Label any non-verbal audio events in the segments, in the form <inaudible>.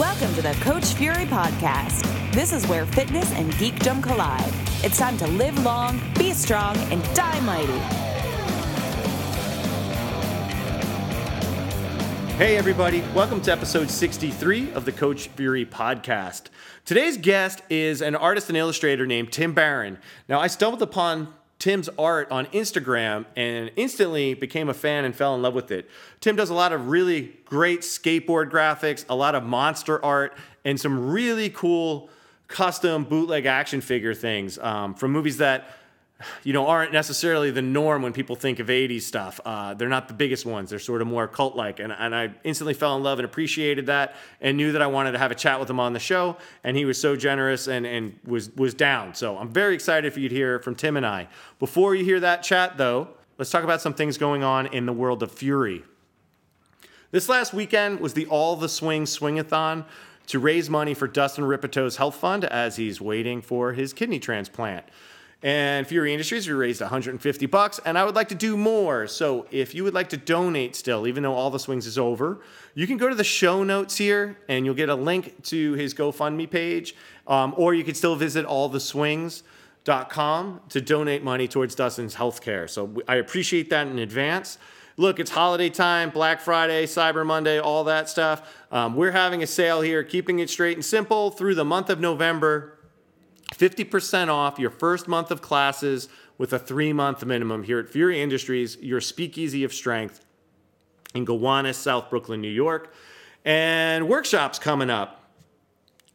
Welcome to the Coach Fury Podcast. This is where fitness and geekdom collide. It's time to live long, be strong, and die mighty. Hey, everybody. Welcome to episode 63 of the Coach Fury podcast. Today's guest is an artist and illustrator named Tim Barron. Now, I stumbled upon Tim's art on Instagram and instantly became a fan and fell in love with it. Tim does a lot of really great skateboard graphics, a lot of monster art, and some really cool custom bootleg action figure things um, from movies that you know, aren't necessarily the norm when people think of 80s stuff. Uh, they're not the biggest ones. They're sort of more cult like. And, and I instantly fell in love and appreciated that and knew that I wanted to have a chat with him on the show. And he was so generous and, and was, was down. So I'm very excited for you to hear from Tim and I. Before you hear that chat, though, let's talk about some things going on in the world of Fury. This last weekend was the All the Swing Swingathon to raise money for Dustin Rippetoe's health fund as he's waiting for his kidney transplant. And Fury Industries, we raised 150 bucks, and I would like to do more. So if you would like to donate still, even though all the swings is over, you can go to the show notes here, and you'll get a link to his GoFundMe page, um, or you can still visit alltheswings.com to donate money towards Dustin's healthcare. So I appreciate that in advance. Look, it's holiday time, Black Friday, Cyber Monday, all that stuff. Um, we're having a sale here, keeping it straight and simple through the month of November 50% off your first month of classes with a three month minimum here at Fury Industries, your speakeasy of strength in Gowanus, South Brooklyn, New York. And workshops coming up.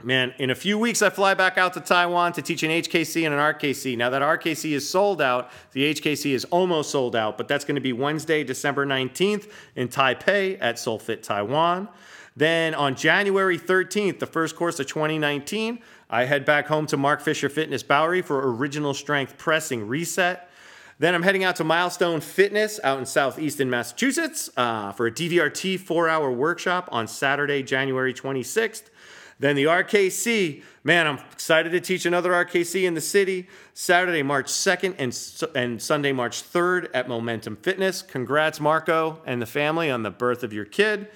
Man, in a few weeks, I fly back out to Taiwan to teach an HKC and an RKC. Now, that RKC is sold out. The HKC is almost sold out, but that's going to be Wednesday, December 19th in Taipei at SoulFit Taiwan. Then on January 13th, the first course of 2019, I head back home to Mark Fisher Fitness Bowery for original strength pressing reset. Then I'm heading out to Milestone Fitness out in southeastern Massachusetts uh, for a DVRT four hour workshop on Saturday, January 26th. Then the RKC, man, I'm excited to teach another RKC in the city. Saturday, March 2nd and, and Sunday, March 3rd at Momentum Fitness. Congrats, Marco and the family on the birth of your kid.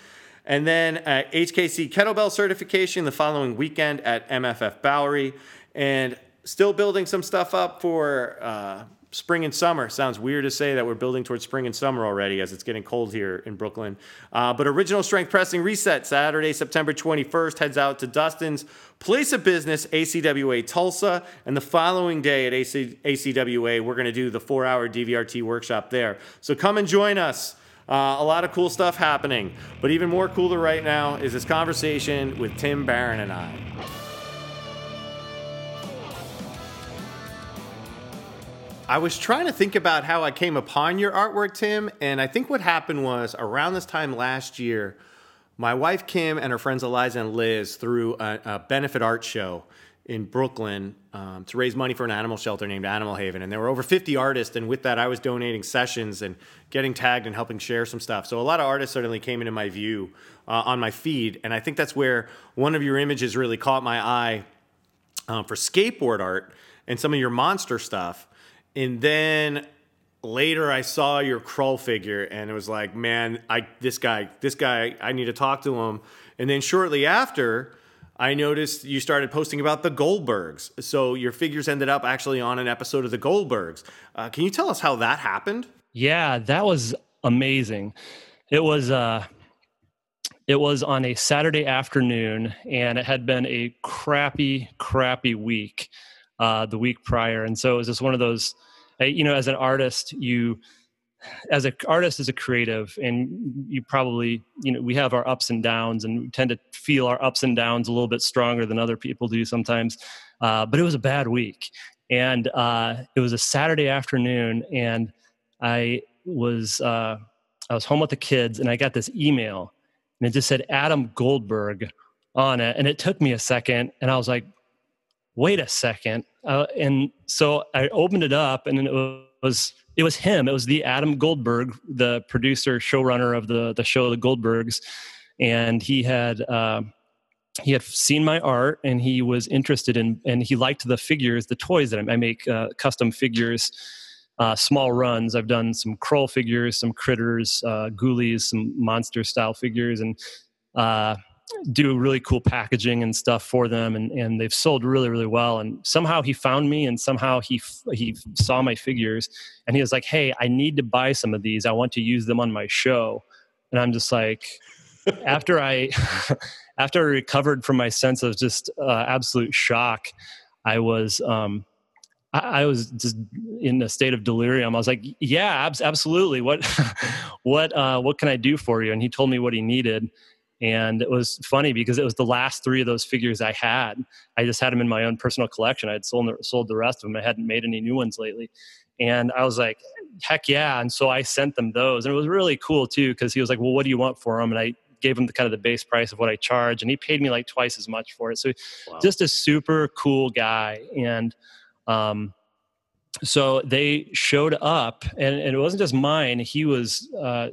And then HKC kettlebell certification the following weekend at MFF Bowery. And still building some stuff up for uh, spring and summer. Sounds weird to say that we're building towards spring and summer already as it's getting cold here in Brooklyn. Uh, but Original Strength Pressing Reset, Saturday, September 21st, heads out to Dustin's place of business, ACWA Tulsa. And the following day at AC, ACWA, we're going to do the four hour DVRT workshop there. So come and join us. Uh, a lot of cool stuff happening. But even more cooler right now is this conversation with Tim Barron and I. I was trying to think about how I came upon your artwork, Tim, and I think what happened was around this time last year, my wife Kim and her friends Eliza and Liz threw a, a benefit art show in Brooklyn um, to raise money for an animal shelter named Animal Haven. And there were over 50 artists. And with that, I was donating sessions and getting tagged and helping share some stuff. So a lot of artists certainly came into my view uh, on my feed. And I think that's where one of your images really caught my eye um, for skateboard art and some of your monster stuff. And then later I saw your Krull figure and it was like, man, I this guy, this guy, I need to talk to him. And then shortly after, I noticed you started posting about the Goldbergs. So your figures ended up actually on an episode of the Goldbergs. Uh, can you tell us how that happened? Yeah, that was amazing. It was uh it was on a Saturday afternoon and it had been a crappy, crappy week uh, the week prior. And so it was just one of those, you know, as an artist, you as an artist as a creative and you probably you know we have our ups and downs and we tend to feel our ups and downs a little bit stronger than other people do sometimes uh, but it was a bad week. And uh, it was a saturday afternoon and i was uh, i was home with the kids and i got this email and it just said adam goldberg on it and it took me a second and i was like wait a second. Uh, and so i opened it up and it was it was him. It was the Adam Goldberg, the producer, showrunner of the the show, The Goldbergs, and he had uh, he had seen my art and he was interested in and he liked the figures, the toys that I, make uh, custom figures. Uh, small runs. I've done some Krull figures, some critters, uh, ghoulies, some monster style figures, and uh, do really cool packaging and stuff for them, and, and they've sold really really well. And somehow he found me, and somehow he he saw my figures, and he was like, "Hey, I need to buy some of these. I want to use them on my show." And I'm just like, <laughs> after I <laughs> after I recovered from my sense of just uh, absolute shock, I was um, I, I, was just in a state of delirium. I was like, "Yeah, ab- absolutely. What <laughs> what uh, what can I do for you?" And he told me what he needed. And it was funny because it was the last three of those figures I had. I just had them in my own personal collection. I had sold sold the rest of them. I hadn't made any new ones lately. And I was like, heck yeah. And so I sent them those. And it was really cool too, because he was like, well, what do you want for them? And I gave him the kind of the base price of what I charge, and he paid me like twice as much for it. So wow. just a super cool guy, and um, so they showed up, and, and, it wasn't just mine. He was uh,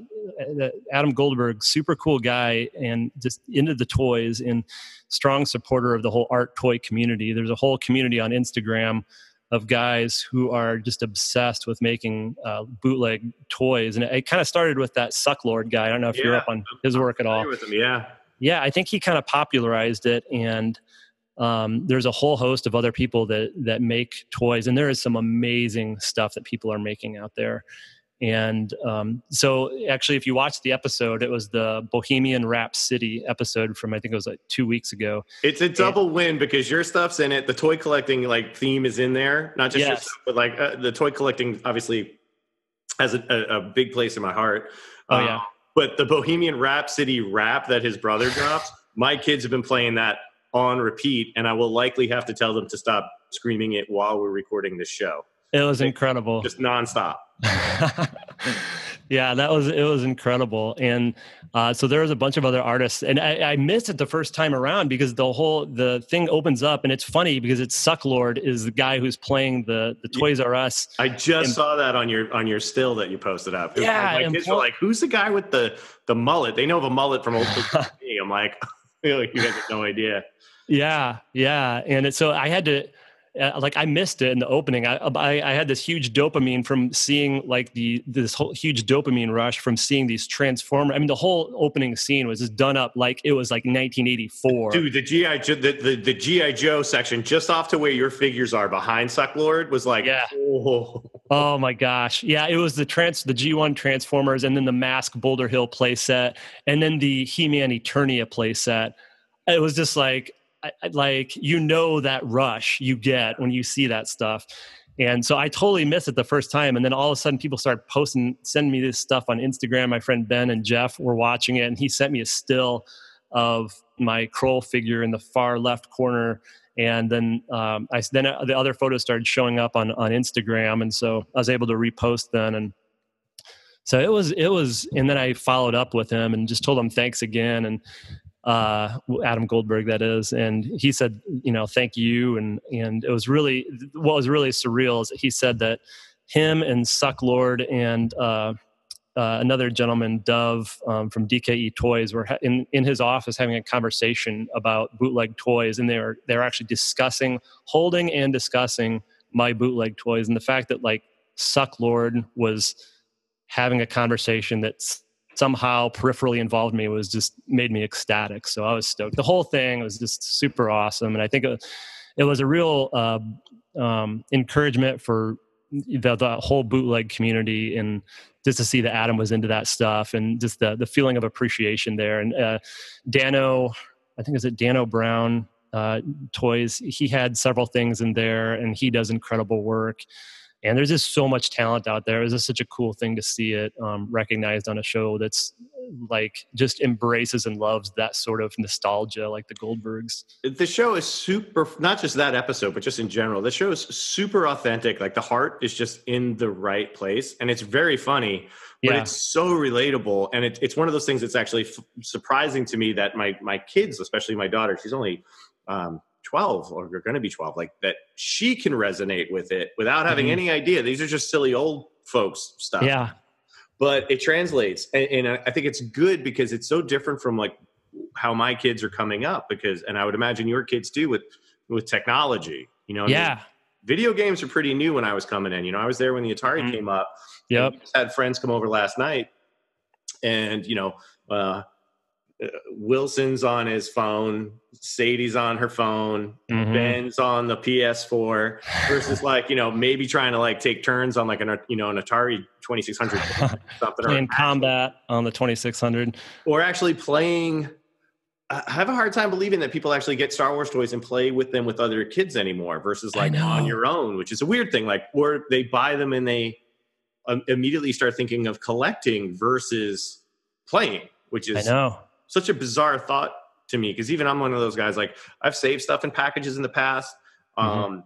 Adam Goldberg, super cool guy, and just into the toys and strong supporter of the whole art toy community. There's a whole community on Instagram of guys who are just obsessed with making uh, bootleg toys. And it, it kind of started with that Sucklord guy. I don't know if yeah, you're up on his work at all. With him, yeah. Yeah, I think he kind of popularized it. And um, there's a whole host of other people that that make toys, and there is some amazing stuff that people are making out there. And um, so, actually, if you watch the episode, it was the Bohemian Rhapsody episode from I think it was like two weeks ago. It's a double and, win because your stuff's in it. The toy collecting like theme is in there, not just yes. your stuff, but like uh, the toy collecting obviously has a, a, a, big place in my heart. Oh yeah. Uh, but the Bohemian Rhapsody rap that his brother drops, my kids have been playing that on repeat, and I will likely have to tell them to stop screaming it while we're recording this show. It was incredible. Just nonstop. <laughs> yeah, that was it was incredible, and uh, so there was a bunch of other artists, and I, I, missed it the first time around because the whole the thing opens up, and it's funny because it's Sucklord is the guy who's playing the the Toys R Us. I just and, saw that on your on your still that you posted up. Yeah, my kids were like, "Who's the guy with the the mullet?" They know of a mullet from old. TV. I'm like, <laughs> you guys have no idea. Yeah, yeah, and it, so I had to uh, like I missed it in the opening. I, I, I had this huge dopamine from seeing like the this whole huge dopamine rush from seeing these transformer. I mean, the whole opening scene was just done up like it was like 1984. Dude, the GI the, the, the GI Joe section just off to where your figures are behind Sucklord was like, yeah. Oh. oh my gosh, yeah, it was the trans the G1 Transformers and then the Mask Boulder Hill playset and then the He-Man Eternia playset. It was just like I, like you know that rush you get when you see that stuff. And so i totally missed it the first time and then all of a sudden people start posting sending me this stuff on instagram. My friend ben and jeff were watching it and he sent me a still of my Krull figure in the far left corner. And then um, I then uh, the other photos started showing up on on Instagram, and so I was able to repost then, and so it was it was, and then I followed up with him and just told him thanks again, and uh, Adam Goldberg, that is, and he said, you know, thank you, and and it was really what was really surreal is that he said that him and Sucklord and uh, uh, another gentleman, Dov um, from DKE Toys, were ha- in in his office having a conversation about bootleg toys, and they were they were actually discussing, holding and discussing my bootleg toys, and the fact that like Sucklord was having a conversation that's somehow peripherally involved me was just made me ecstatic. So I was stoked. The whole thing was just super awesome, and I think it, it was a real uh, um, encouragement for the, the whole bootleg community and just to see that Adam was into that stuff and just the the feeling of appreciation there. And uh, Dano, I think is it Dano Brown uh, toys. He had several things in there, and he does incredible work and there's just so much talent out there. It's just such a cool thing to see it um, recognized on a show that's like just embraces and loves that sort of nostalgia, like the Goldbergs. The show is super, not just that episode, but just in general. The show is super authentic. Like the heart is just in the right place, and it's very funny. But yeah. it's so relatable, and it, it's one of those things that's actually f- surprising to me that my my kids, especially my daughter, she's only um, 12 or you're going to be 12 like that she can resonate with it without having mm-hmm. any idea these are just silly old folks stuff yeah but it translates and, and, i think it's good because it's so different from like how my kids are coming up because and i would imagine your kids do with with technology you know yeah I mean? video games are pretty new when i was coming in you know i was there when the atari mm-hmm. came up yep had friends come over last night and you know uh, Wilson's on his phone, Sadie's on her phone, mm-hmm. Ben's on the PS4 versus <laughs> like, you know, maybe trying to like take turns on like an, you know, an Atari 2600 <laughs> something playing combat on the 2600 or actually playing I have a hard time believing that people actually get Star Wars toys and play with them with other kids anymore versus like on your own, which is a weird thing. Like, or they buy them and they um, immediately start thinking of collecting versus playing, which is I know such a bizarre thought to me because even I'm one of those guys. Like I've saved stuff in packages in the past, mm-hmm. um,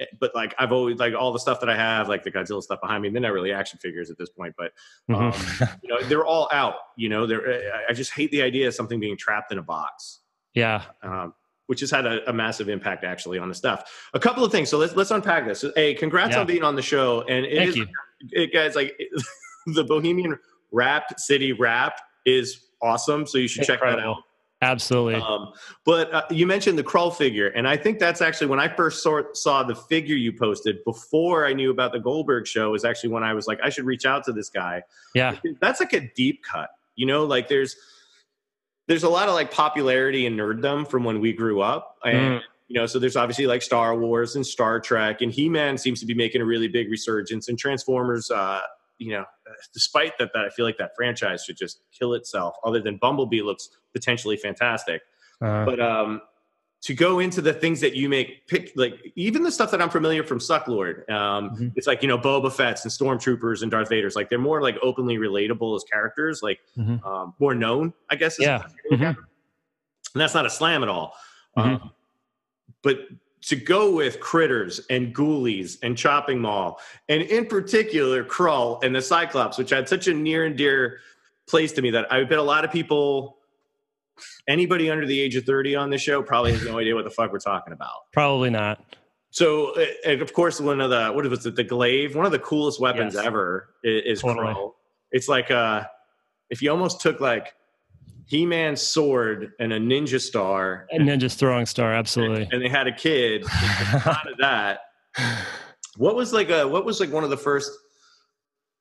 eh, but like I've always like all the stuff that I have, like the Godzilla stuff behind me. They're not really action figures at this point, but um, mm-hmm. <laughs> you know they're all out. You know, they're. Eh, I just hate the idea of something being trapped in a box. Yeah. Um, which has had a, a, massive impact actually on the stuff. A couple of things. So let's let's unpack this. Hey, congrats yeah. on being on the show. And it Thank is, you. It, guys, like <laughs> the Bohemian Rhapsody Rap is awesome. So you should Incredible. check that out. Absolutely. Um, but uh, you mentioned the Krull figure, and I think that's actually when I first saw, saw the figure you posted before I knew about the Goldberg show. Is actually when I was like, I should reach out to this guy. Yeah, that's like a deep cut. You know, like there's there's a lot of like popularity and nerddom from when we grew up, and mm. you know, so there's obviously like Star Wars and Star Trek, and He Man seems to be making a really big resurgence, and Transformers. Uh, you know, despite that, that I feel like that franchise should just kill itself. Other than Bumblebee looks potentially fantastic, uh, but um, to go into the things that you make, pick like even the stuff that I'm familiar from Sucklord. Um, mm-hmm. It's like you know Boba Fett's and Stormtroopers and Darth Vader's. Like they're more like openly relatable as characters, like mm-hmm. um, more known, I guess. Yeah, mm-hmm. and that's not a slam at all. Mm-hmm. Um, but to go with critters and ghoulies and chopping mall and in particular krull and the cyclops which had such a near and dear place to me that i bet a lot of people anybody under the age of 30 on the show probably has no idea what the fuck we're talking about probably not so and of course one of the what was it the glaive one of the coolest weapons yes. ever is, is totally. krull it's like uh if you almost took like he-Man sword and a ninja star. A ninja throwing star, absolutely. And, and they had a kid <laughs> out of that. What was like a what was like one of the first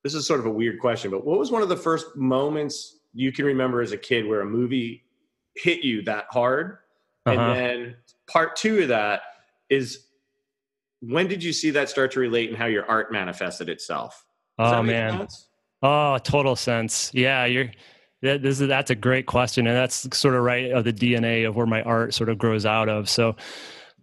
this is sort of a weird question, but what was one of the first moments you can remember as a kid where a movie hit you that hard? Uh-huh. And then part two of that is when did you see that start to relate and how your art manifested itself? Does oh man. Sense? Oh, total sense. Yeah, you're that, this is, that's a great question, and that's sort of right of the DNA of where my art sort of grows out of. So,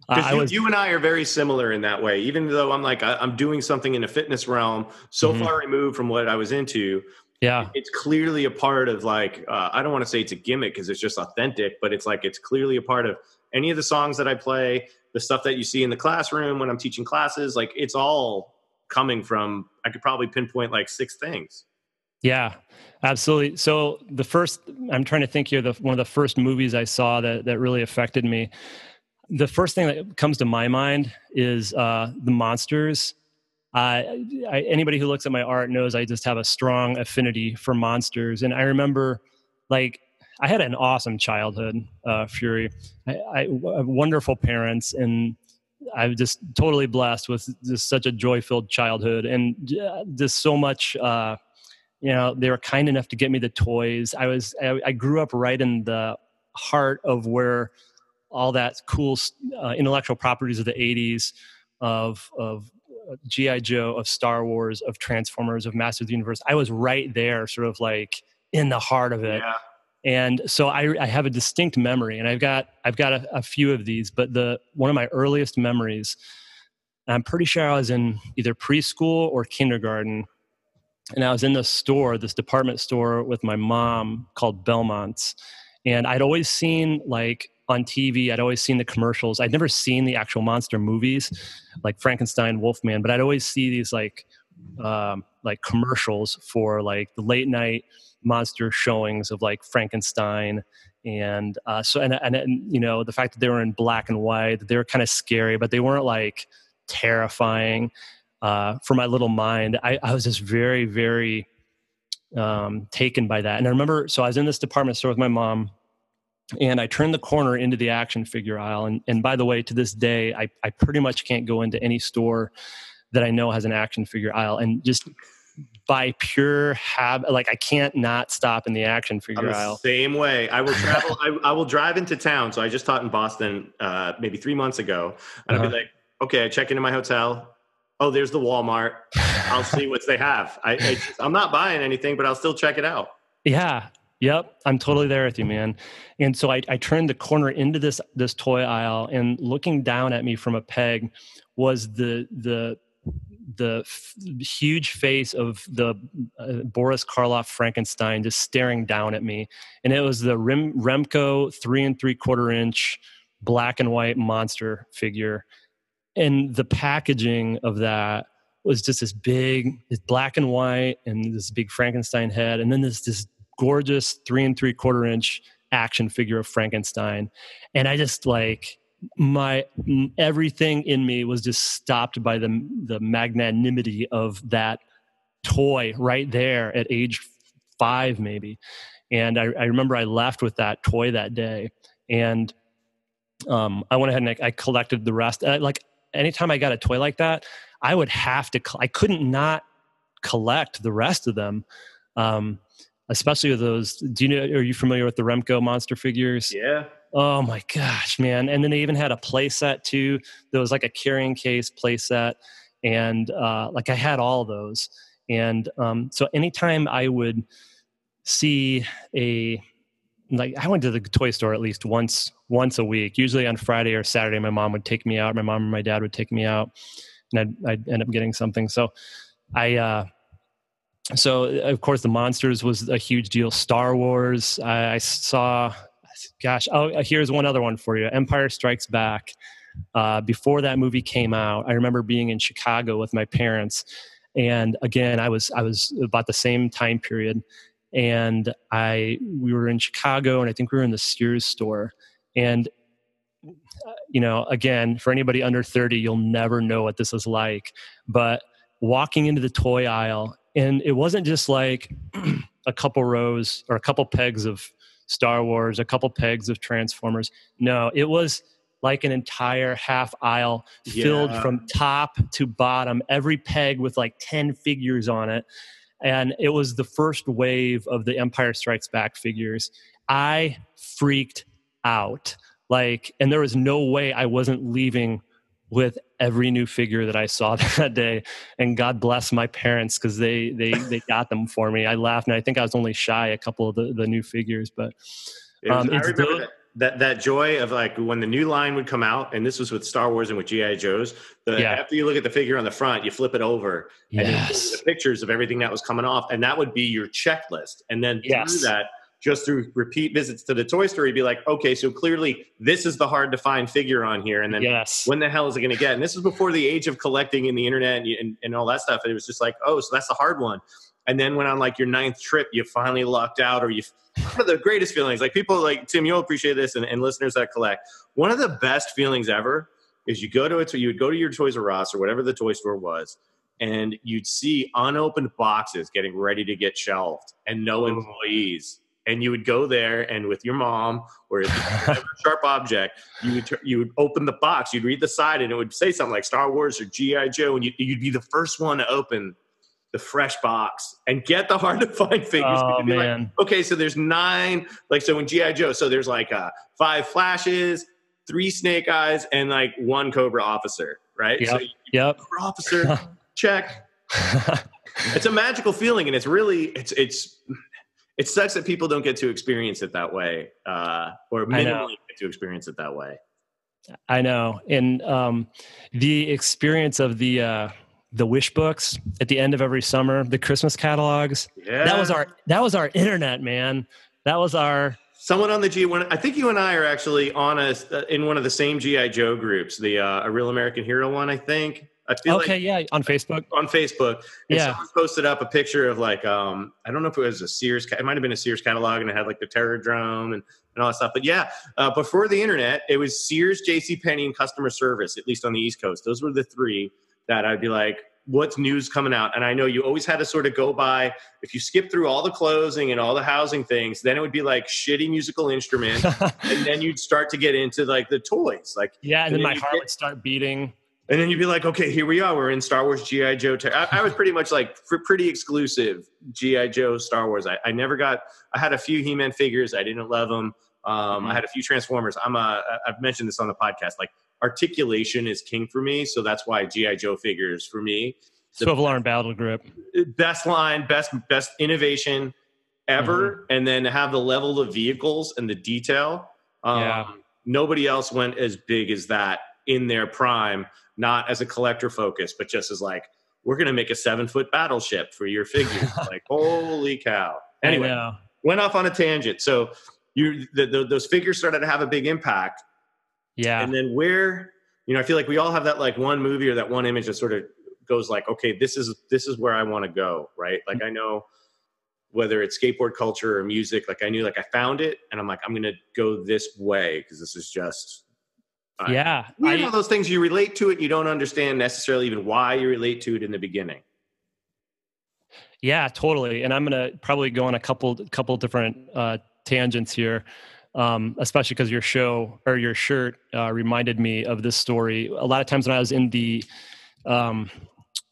uh, you, was, you, and I are very similar in that way. Even though I'm like I, am doing something in a fitness realm, so mm-hmm. far removed from what I was into. Yeah, it's clearly a part of like uh, I don't want to say it's a gimmick because it's just authentic, but it's like it's clearly a part of any of the songs that I play, the stuff that you see in the classroom when I'm teaching classes. Like it's all coming from. I could probably pinpoint like six things. Yeah, absolutely. So the first, I'm trying to think here. The one of the first movies I saw that that really affected me. The first thing that comes to my mind is uh, the monsters. Uh, I, anybody who looks at my art knows I just have a strong affinity for monsters, and I remember, like, I had an awesome childhood, uh, Fury. I, I wonderful parents, and I'm just totally blessed with just such a joy-filled childhood, and uh, just so much uh, you know they were kind enough to get me the toys. I was i, I grew up right in the heart of where all that cool uh, intellectual properties of the 80s of of uh, gi joe of star wars of transformers of masters of the universe. I was right there sort of like in the heart of it. Yeah. and so I, I, have a distinct memory and i've got i've got a, a few of these but the one of my earliest memories i'm pretty sure i was in either preschool or kindergarten and I was in this store, this department store with my mom called Belmont's. And I'd always seen like on TV, I'd always seen the commercials. I'd never seen the actual monster movies like Frankenstein, Wolfman, but I'd always see these like um, like commercials for like the late night monster showings of like Frankenstein and uh, so and, and, and you know the fact that they were in black and white, they were kind of scary, but they weren't like terrifying uh, for my little mind, I, I was just very, very um, taken by that. And I remember, so I was in this department store with my mom, and I turned the corner into the action figure aisle. And, and by the way, to this day, I, I pretty much can't go into any store that I know has an action figure aisle. And just by pure habit. Like I can't not stop in the action figure I'm aisle. same way. I will <laughs> travel. I, I will drive into town. So I just taught in Boston uh, maybe three months ago, and I'll be Uh-huh. like, okay, I check into my hotel. Oh, there's the Walmart. I'll see what they have. I, I I'm not buying anything, but I'll still check it out. Yeah. Yep. I'm totally there with you, man. And so I, I turned the corner into this this toy aisle, and looking down at me from a peg was the the the f- huge face of the uh, Boris Karloff Frankenstein just staring down at me, and it was the Rem, Remco three and three quarter inch black and white monster figure, and the packaging of that was just this big, this black and white, and this big Frankenstein head, and then this this gorgeous three and three quarter inch action figure of Frankenstein, and I just like my everything in me was just stopped by the the magnanimity of that toy right there at age five maybe. And I, I remember i left with that toy that day. And um, i went ahead and I, I collected the rest. Uh, like anytime i got a toy like that i would have to i couldn't not collect the rest of them um, especially with those do you know are you familiar with the remco monster figures Yeah. Oh my gosh, man! And then they even had a play set too. There was like a carrying case play set, and uh, like I had all those. And um, so anytime I would see a like I went to the toy store at least once once a week, usually on Friday or Saturday. My mom would take me out. My mom or my dad would take me out, and I'd, I'd end up getting something. So I. Uh, so of course the monsters was a huge deal. Star Wars. I, I saw gosh oh here's one other one for you empire strikes back uh, before that movie came out i remember being in chicago with my parents and again i was i was about the same time period and i we were in chicago and i think we were in the sears store and uh, you know again for anybody under 30 you'll never know what this is like but walking into the toy aisle and it wasn't just like <clears throat> a couple rows or a couple pegs of Star Wars, a couple pegs of Transformers. No, it was like an entire half aisle filled Yeah. from top to bottom, every peg with like 10 figures on it. And it was the first wave of the Empire Strikes Back figures. I freaked out. Like, and there was no way I wasn't leaving with every new figure that I saw <laughs> that day. And God bless my parents because they they they <laughs> got them for me. I laughed, and I think I was only shy a couple of the, the new figures, but It was- Um, I it's remember those- that, that that joy of like when the new line would come out, and this was with Star Wars and with GI Joes. The, Yeah. After you look at the figure on the front, you flip it over, and yes, the pictures of everything that was coming off, and that would be your checklist. And then Yes. through that, just through repeat visits to the toy store, you'd be like, okay, so clearly this is the hard to find figure on here, and then yes, when the hell is it going to get? And this was before the age of collecting in the internet and, and, and all that stuff. And it was just like, oh, so that's the hard one. And then when on like your ninth trip, you finally lucked out, or you <laughs> one of the greatest feelings. Like people like Tim, you'll appreciate this, and, and listeners that collect. One of the best feelings ever is you go to it, so you would go to your Toys R Us or whatever the toy store was, and you'd see unopened boxes getting ready to get shelved, and no Oh. employees. And you would go there, and with your mom or whatever <laughs> sharp object, you would you would open the box, you'd read the side, and it would say something like Star Wars or GI Joe, and you, you'd be the first one to open the fresh box and get the hard to find figures. oh You'd like, okay, so there's nine, like so in GI Joe, so there's like uh, five flashes, three Snake Eyes, and like one Cobra officer, right? So Yep. yep. Cobra officer, <laughs> check. <laughs> It's a magical feeling, and it's really it's it's it sucks that people don't get to experience it that way, uh, or minimally get to experience it that way. I know, and um, the experience of the uh, the wish books at the end of every summer, the Christmas catalogs. Yeah, That was our that was our internet, man. That was our Someone on the G one. I think you and I are actually on a uh, in one of the same GI Joe groups, the uh, a real American hero one. I think. I feel okay, like yeah, on Facebook. on Facebook. Yeah. someone posted up a picture of like um I don't know if it was a Sears. It might have been a Sears catalog, and it had like the Terror Drome and, and all that stuff. But yeah, uh, before the internet, it was Sears, J.C. Penney, and customer service. At least on the East Coast, those were the three that I'd be like. What's news coming out? And I know you always had to sort of go by. If you skip through all the closing and all the housing things, then it would be like shitty musical instrument. <laughs> and then you'd start to get into like the toys. Like yeah, and then And my then you heart get- would start beating. and then you'd be like, okay, here we are. We're in Star Wars GI Joe. Ter- I, I, was pretty much like pretty exclusive GI Joe Star Wars. I, I, never got. I had a few He Man figures. I didn't love them. Um, mm-hmm. I had a few Transformers. I'm a. I've mentioned this on the podcast. Like articulation is king for me, so that's why GI Joe figures for me. Swivel arm battle grip. Best line, best best innovation ever, mm-hmm. and then have the level of vehicles and the detail. Um, yeah. Nobody else went as big as that in their prime not as a collector focus, but just as like, we're going to make a seven foot battleship for your figure. <laughs> like, holy cow. Anyway, went off on a tangent. So you, the, the, those figures started to have a big impact. Yeah. And then where, you know, I feel like we all have that like one movie or that one image that sort of goes like, okay, this is, this is where I want to go. Right. Like I know whether it's skateboard culture or music, like I knew like I found it and I'm like, I'm going to go this way because this is just yeah. You know those things you relate to it, you don't understand necessarily even why you relate to it in the beginning. Yeah, totally. And I'm gonna probably go on a couple couple different uh, tangents here, um, especially because your show or your shirt uh, reminded me of this story. A lot of times when I was in the um,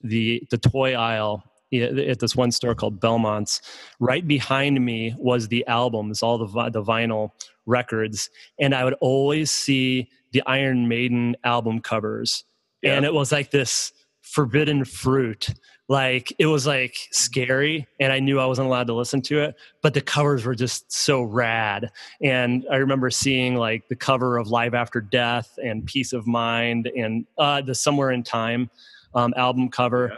the the toy aisle at this one store called Belmont's. Right behind me was the albums, all the the vinyl records, and I would always see the Iron Maiden album covers, yeah. and it was like this forbidden fruit. Like it was like scary, and I knew I wasn't allowed to listen to it. But the covers were just so rad, and I remember seeing like the cover of Live After Death and Piece of Mind and uh, the Somewhere in Time um, album cover. Yeah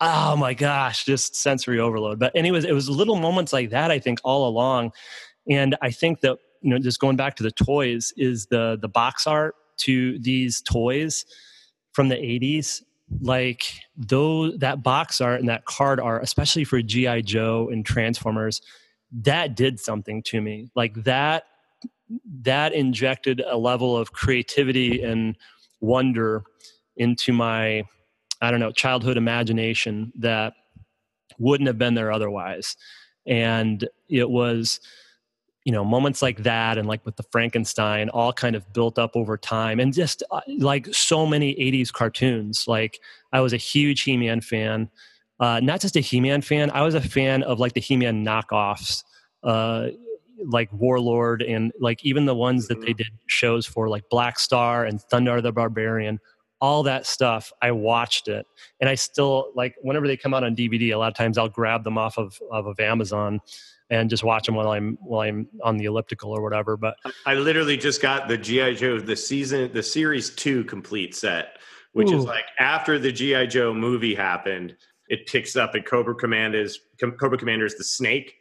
oh my gosh, just sensory overload. But anyways, it was little moments like that, I think, all along. And I think that, you know, just going back to the toys is the the box art to these toys from the 80s like though that box art and that card art especially for gi joe and transformers that did something to me like that that injected a level of creativity and wonder into my I don't know, childhood imagination that wouldn't have been there otherwise. And it was, you know, moments like that and like with the Frankenstein all kind of built up over time and just uh, like so many 80s cartoons. Like I was a huge He Man fan. Uh, not just a He Man fan, I was a fan of like the He Man knockoffs. Uh, like Warlord and like even the ones that they mm-hmm. did shows for like Black Star and Thundarr the Barbarian all that stuff i watched it and i still like whenever they come out on dvd a lot of times i'll grab them off of, of, of amazon and just watch them while i'm while i'm on the elliptical or whatever but i literally just got the gi joe the season the series two complete set which Ooh. is like after the gi joe movie happened it picks up and cobra commander's cobra commander is the snake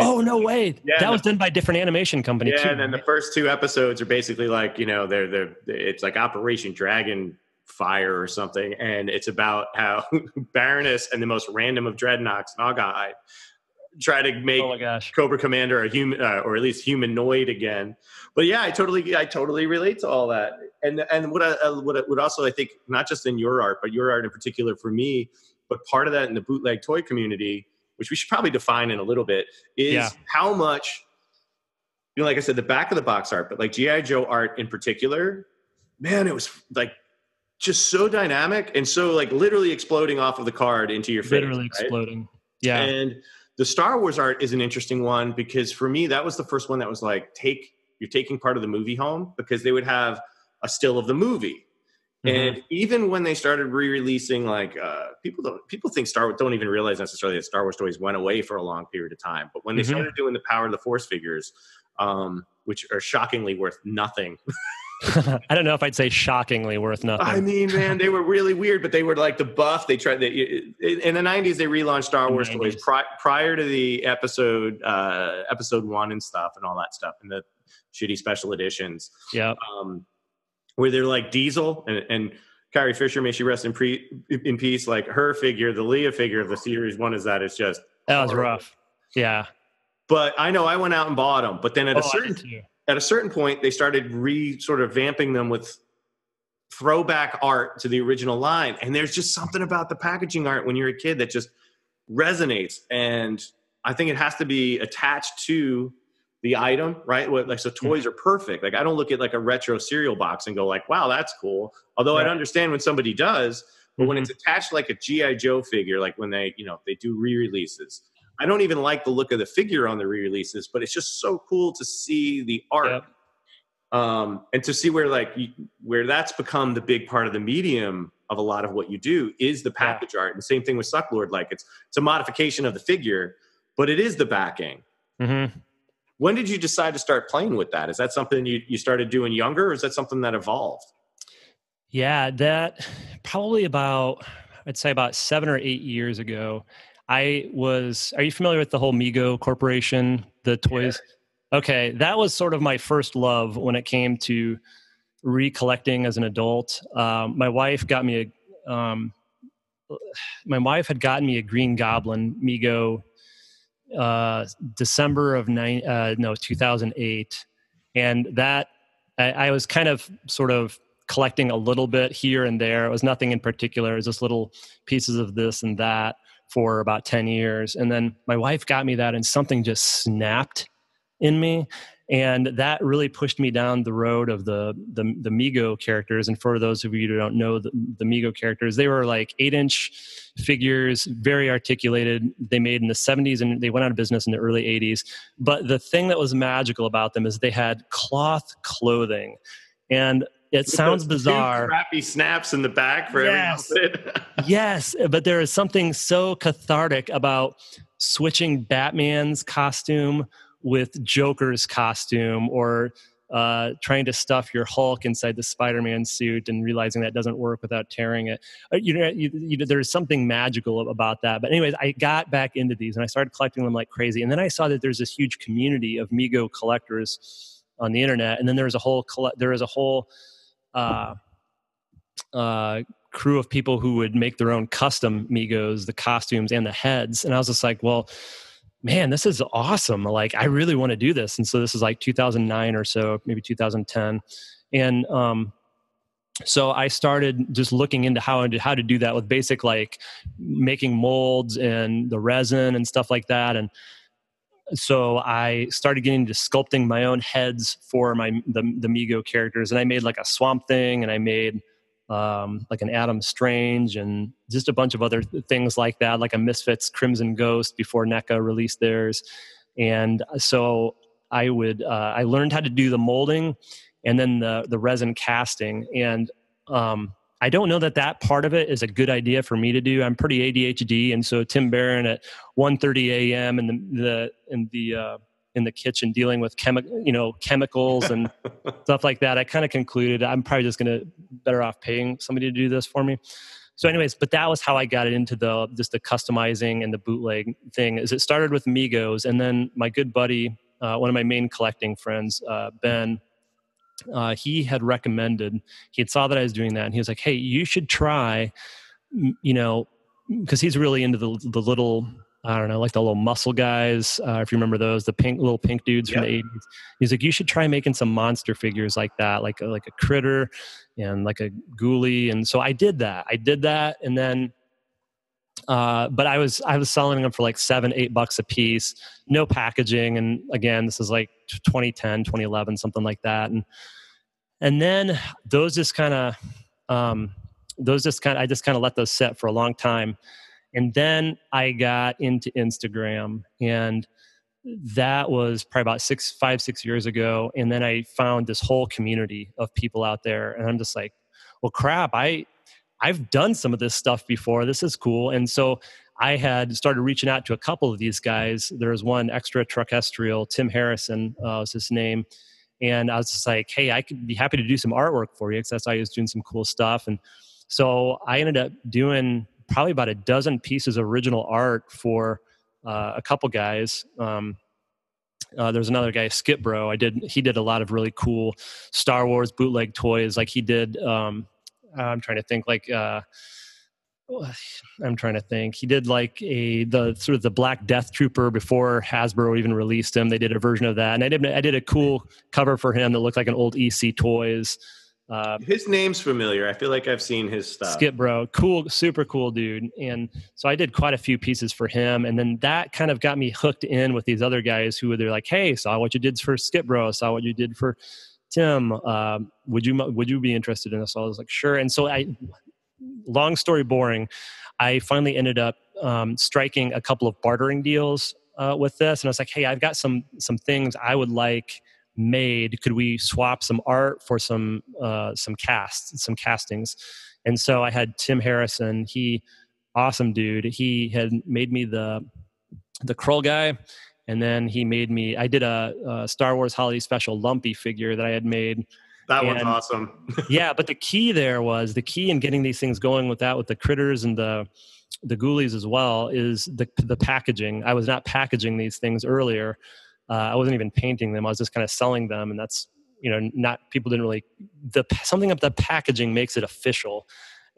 oh no way! Yeah, that was the, done by a different animation company. Yeah, too, and then the first two episodes are basically like you know they're they're it's like Operation Dragon fire or something, and it's about how <laughs> Baroness and the most random of dreadnoks, Gnawgahyde, try to make oh my gosh. Cobra Commander a human, uh, or at least humanoid again. But yeah, I totally, I totally relate to all that. And and what I uh, what what also I think not just in your art, but your art in particular for me, but part of that in the bootleg toy community, which we should probably define in a little bit, is yeah. how much. You know, like I said, the back of the box art, but like GI Joe art in particular, man, it was like just so dynamic and so like literally exploding off of the card into your face. Literally right? exploding. Yeah. And the Star Wars art is an interesting one because for me, that was the first one that was like, take, you're taking part of the movie home because they would have a still of the movie. Mm-hmm. And even when they started re-releasing, like uh, people don't people think Star Wars don't even realize necessarily that Star Wars toys went away for a long period of time. But when they mm-hmm. started doing the Power of the Force figures, um, which are shockingly worth nothing <laughs> <laughs> I don't know if I'd say shockingly worth nothing. I mean, man, they were really weird, but they were like the buff. They tried in the '90s. They relaunched Star Wars toys pri- prior to the episode, uh, episode one and stuff, and all that stuff, and the shitty special editions. Yeah, um, where they're like Diesel and, and Carrie Fisher, may she rest in, pre- in peace. Like her figure, the Leia figure of the series one is that it's just that was horrible. rough. Yeah, but I know I went out and bought them. But then at oh, a certain at a certain point, they started re sort of vamping them with throwback art to the original line. And there's just something about the packaging art when you're a kid that just resonates. And I think it has to be attached to the item, right? Like so, toys are perfect. Like I don't look at like a retro cereal box and go like, "Wow, that's cool." Although right. I'd understand when somebody does, but mm-hmm. when it's attached like a GI Joe figure, like when they you know they do re-releases, I don't even like the look of the figure on the re-releases, but it's just so cool to see the art. Yep. Um, and to see where like where that's become the big part of the medium of a lot of what you do is the package yeah. art. And same thing with Sucklord, like it's it's a modification of the figure, but it is the backing. Mm-hmm. When did you decide to start playing with that? Is that something you, you started doing younger or is that something that evolved? Yeah, that probably about, I'd say about seven or eight years ago. I was, are you familiar with the whole Mego Corporation, the toys? Yeah. Okay, that was sort of my first love when it came to recollecting as an adult. Um, my wife got me a, um, my wife had gotten me a Green Goblin Mego uh, December of nine, uh, no, 2008. And that I, I, was kind of sort of collecting a little bit here and there. It was nothing in particular. It was just little pieces of this and that for about 10 years. And then my wife got me that and something just snapped in me and that really pushed me down the road of the the, the Mego characters. And for those of you who don't know the, the Mego characters, they were like eight inch figures, very articulated. They made in the 70s and they went out of business in the early 80s. But the thing that was magical about them is they had cloth clothing, and it sounds bizarre. Crappy snaps in the back for yes. every <laughs> yes, but there is something so cathartic about switching Batman's costume with Joker's costume or uh, trying to stuff your Hulk inside the Spider-Man suit and realizing that doesn't work without tearing it. Uh, you know, you, you, there's something magical about that. But anyways, I got back into these and I started collecting them like crazy. And then I saw that there's this huge community of Mego collectors on the internet. And then there's a whole there is a whole uh, uh, crew of people who would make their own custom Megos, the costumes and the heads. And I was just like, well man, this is awesome. Like, I really want to do this. And so this is like 2009 or so, maybe 2010. And, um, so I started just looking into how to how to do that with basic like making molds and the resin and stuff like that. And so I started getting into sculpting my own heads for my the the Mego characters, and I made like a Swamp Thing, and I made um, like an Adam Strange and just a bunch of other things like that, like a Misfits Crimson Ghost before NECA released theirs. And so I would uh, I learned how to do the molding and then the the resin casting. And um, I don't know that that part of it is a good idea for me to do. I'm pretty ADHD, and so Tim Barron at 1:30 a.m. in the the in the uh, in the kitchen dealing with chemi- you know chemicals and <laughs> stuff like that i kind of concluded i'm probably just going to better off paying somebody to do this for me so anyways but that was how i got it into the just the customizing and the bootleg thing is it started with Megos, and then my good buddy uh, one of my main collecting friends uh, ben uh, he had recommended he had saw that i was doing that and he was like hey you should try you know because he's really into the, the little I don't know, like the little muscle guys, uh, if you remember those, the pink little pink dudes from the 80s. He's like, you should try making some monster figures like that, like like a critter and like a ghoulie. And so I did that. I did that, and then, uh, but I was I was selling them for like seven, eight bucks a piece, no packaging. And again, this is like 2010, 2011, something like that. And and then those just kind of um, those just kind I just kind of let those set for a long time and then I got into Instagram and that was probably about six, five, six years ago. And then I found this whole community of people out there. And I'm just like, well, crap, I, I've done some of this stuff before. This is cool. And so I had started reaching out to a couple of these guys. There was one extra truckestrial, Tim Harrison uh, was his name. And I was just like, hey, I could be happy to do some artwork for you because that's I was doing some cool stuff. And so I ended up doing probably about a dozen pieces of original art for uh, a couple guys. Um, uh, there's another guy, Skip Bro. I did. He did a lot of really cool Star Wars bootleg toys. Like he did. Um, I'm trying to think. Like uh, I'm trying to think. He did like a the sort of the Black Death Trooper before Hasbro even released him. They did a version of that, and I did I did a cool cover for him that looked like an old EC Toys Uh, his name's familiar. I feel like I've seen his stuff. Skip Bro, cool, super cool dude. And so I did quite a few pieces for him, and then that kind of got me hooked in with these other guys who were like, "Hey, saw what you did for Skip Bro, saw what you did for Tim. Uh, would you would you be interested in this?" So I was like, "Sure." And so I, long story boring, I finally ended up um, striking a couple of bartering deals uh, with this, and I was like, "Hey, I've got some some things I would like." made could we swap some art for some uh, some casts some castings and so i had tim harrison he awesome dude he had made me the the Krull guy and then he made me i did a, a star wars holiday special lumpy figure that i had made. That and, one's awesome. <laughs> Yeah but the key there was the key in getting these things going with that with the critters and the the ghoulies as well is the the packaging. I was not packaging these things earlier. Uh, I wasn't even painting them. I was just kind of selling them, and that's you know not people didn't really the something of the packaging makes it official,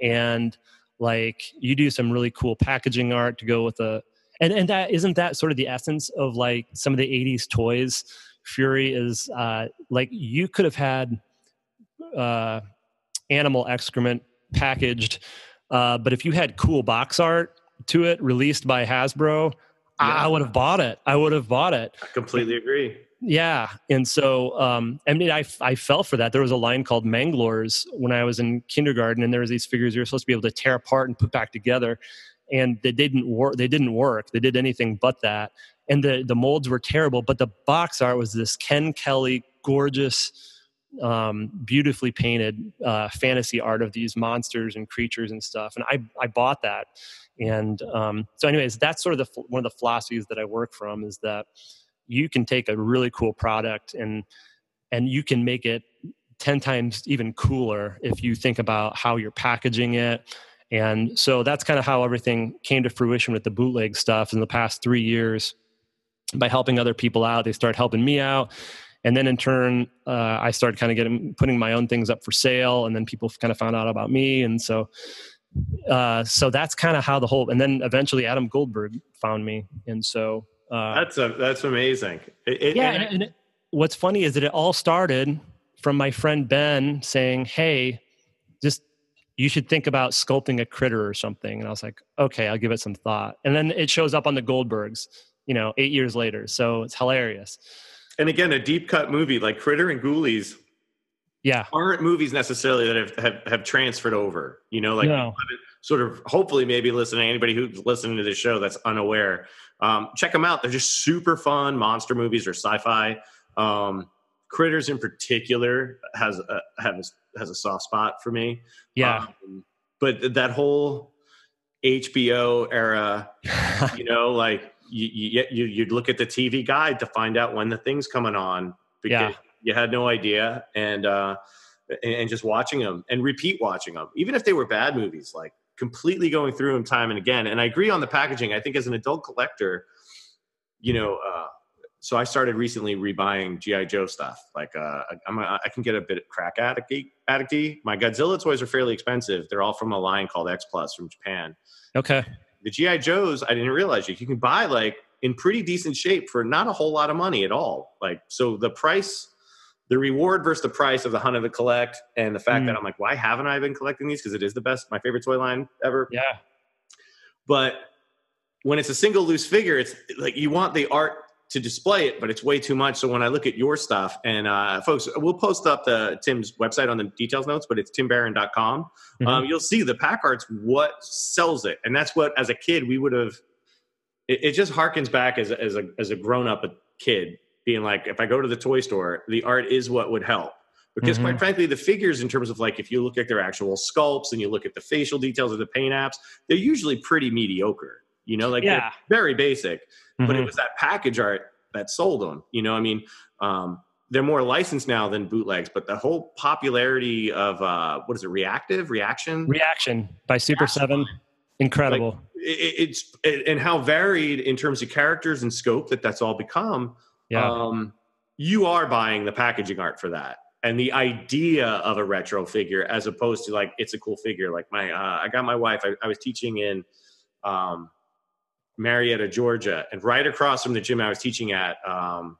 and like you do some really cool packaging art to go with the and and that isn't that sort of the essence of like some of the 80s toys fury is uh like you could have had uh animal excrement packaged uh but if you had cool box art to it released by hasbro yeah. I would have bought it. I would have bought it. I completely agree. Yeah, and so um, I mean, I I fell for that. There was a line called Manglors when I was in kindergarten, and there was these figures you were supposed to be able to tear apart and put back together, and they didn't work. They didn't work. They did anything but that, and the the molds were terrible. But the box art was this Ken Kelly gorgeous, um, beautifully painted uh, fantasy art of these monsters and creatures and stuff, and I I bought that, and um, so, anyways, that's sort of the one of the philosophies that I work from is that you can take a really cool product and and you can make it 10 times even cooler if you think about how you're packaging it and so that's kind of how everything came to fruition with the bootleg stuff in the past three years. By helping other people out they started helping me out. And then in turn uh, i started kind of getting putting my own things up for sale and then people kind of found out about me. And so uh, so that's kind of how the whole and then eventually adam goldberg found me. And so uh, that's a, that's amazing. It, it, yeah and, and it, what's funny is that it all started from my friend ben saying hey just you should think about sculpting a critter or something. And i was like okay i'll give it some thought. And then it shows up on the goldbergs you know eight years later. So it's hilarious. And again a deep cut movie like critter and ghoulies yeah. aren't movies necessarily that have have, have transferred over you know like no. sort of hopefully maybe listening anybody who's listening to this show that's unaware um, check them out. They're just super fun monster movies or sci-fi. Um, critters in particular has a, has has a soft spot for me yeah um, but that whole hbo era <laughs> you know like you, you you'd look at the tv guide to find out when the thing's coming on because yeah you had no idea, and uh, and just watching them and repeat watching them, even if they were bad movies, like completely going through them time and again. And I agree on the packaging. I think as an adult collector, you know, uh, so I started recently rebuying GI Joe stuff. Like uh, I'm a, I can get a bit of crack addict addicty. My Godzilla toys are fairly expensive. They're all from a line called X Plus from Japan. Okay. The GI Joes, I didn't realize you, you can buy like in pretty decent shape for not a whole lot of money at all. Like so, the price the reward versus the price of the hunt of the collect and the fact mm. that I'm like, why haven't I been collecting these? Because it is the best, my favorite toy line ever. Yeah. But when it's a single loose figure, it's like you want the art to display it, but it's way too much. So when I look at your stuff, and uh, folks, we'll post up the Tim's website on the details notes, but it's timbaron.com. Mm-hmm. Um, you'll see the pack art's what sells it, and that's what as a kid we would have. It, it just harkens back as a, as a as a grown up kid being like, if I go to the toy store, the art is what would help. Because mm-hmm. quite frankly, the figures, in terms of like, if you look at their actual sculpts and you look at the facial details of the paint apps, they're usually pretty mediocre. You know, like yeah. very basic. Mm-hmm. But it mm-hmm. was that package art that sold them. You know, I mean, um, they're more licensed now than bootlegs, but the whole popularity of uh, what is it, reactive reaction, reaction by Super Seven, incredible. Like, it, it's it, and how varied in terms of characters and scope that that's all become yeah. Um, you are buying the packaging art for that and the idea of a retro figure as opposed to like it's a cool figure like my uh, i got my wife I, I was teaching in um, marietta georgia and right across from the gym i was teaching at um,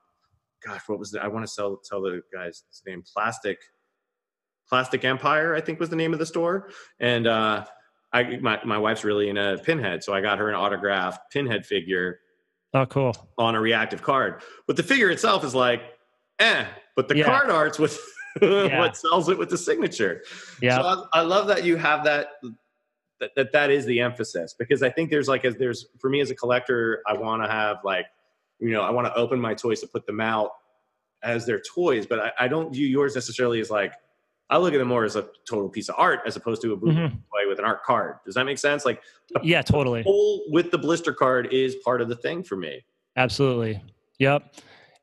gosh what was it i want to tell tell the guys name plastic Plastic Empire, I think was the name of the store. And uh, I my my wife's really into Pinhead, so I got her an autographed Pinhead figure. Oh, cool. On a reactive card, but the figure itself is like, eh. But the Yeah. card art's with <laughs> Yeah. what sells it with the signature. Yeah. So I, I love that you have that, that that that is the emphasis because I think there's like as there's for me as a collector, I want to have like you know I want to open my toys to put them out as their toys, but I, I don't view yours necessarily as like I look at them more as a total piece of art as opposed to a bootleg Mhm. toy with an art card. Does that make sense? Like Yeah, totally. whole with the blister card is part of the thing for me. Absolutely. Yep.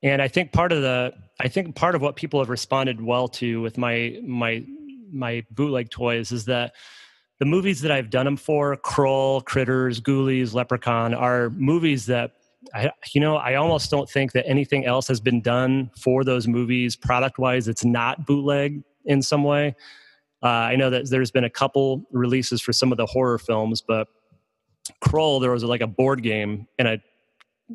And I think part of the I think part of what people have responded well to with my my my bootleg toys is that the movies that I've done them for, Krull, Critters, Ghoulies, Leprechaun, are movies that I you know, I almost don't think that anything else has been done for those movies product wise it's not bootleg in some way. Uh, I know that there's been a couple releases for some of the horror films, but Krull, there was like a board game and a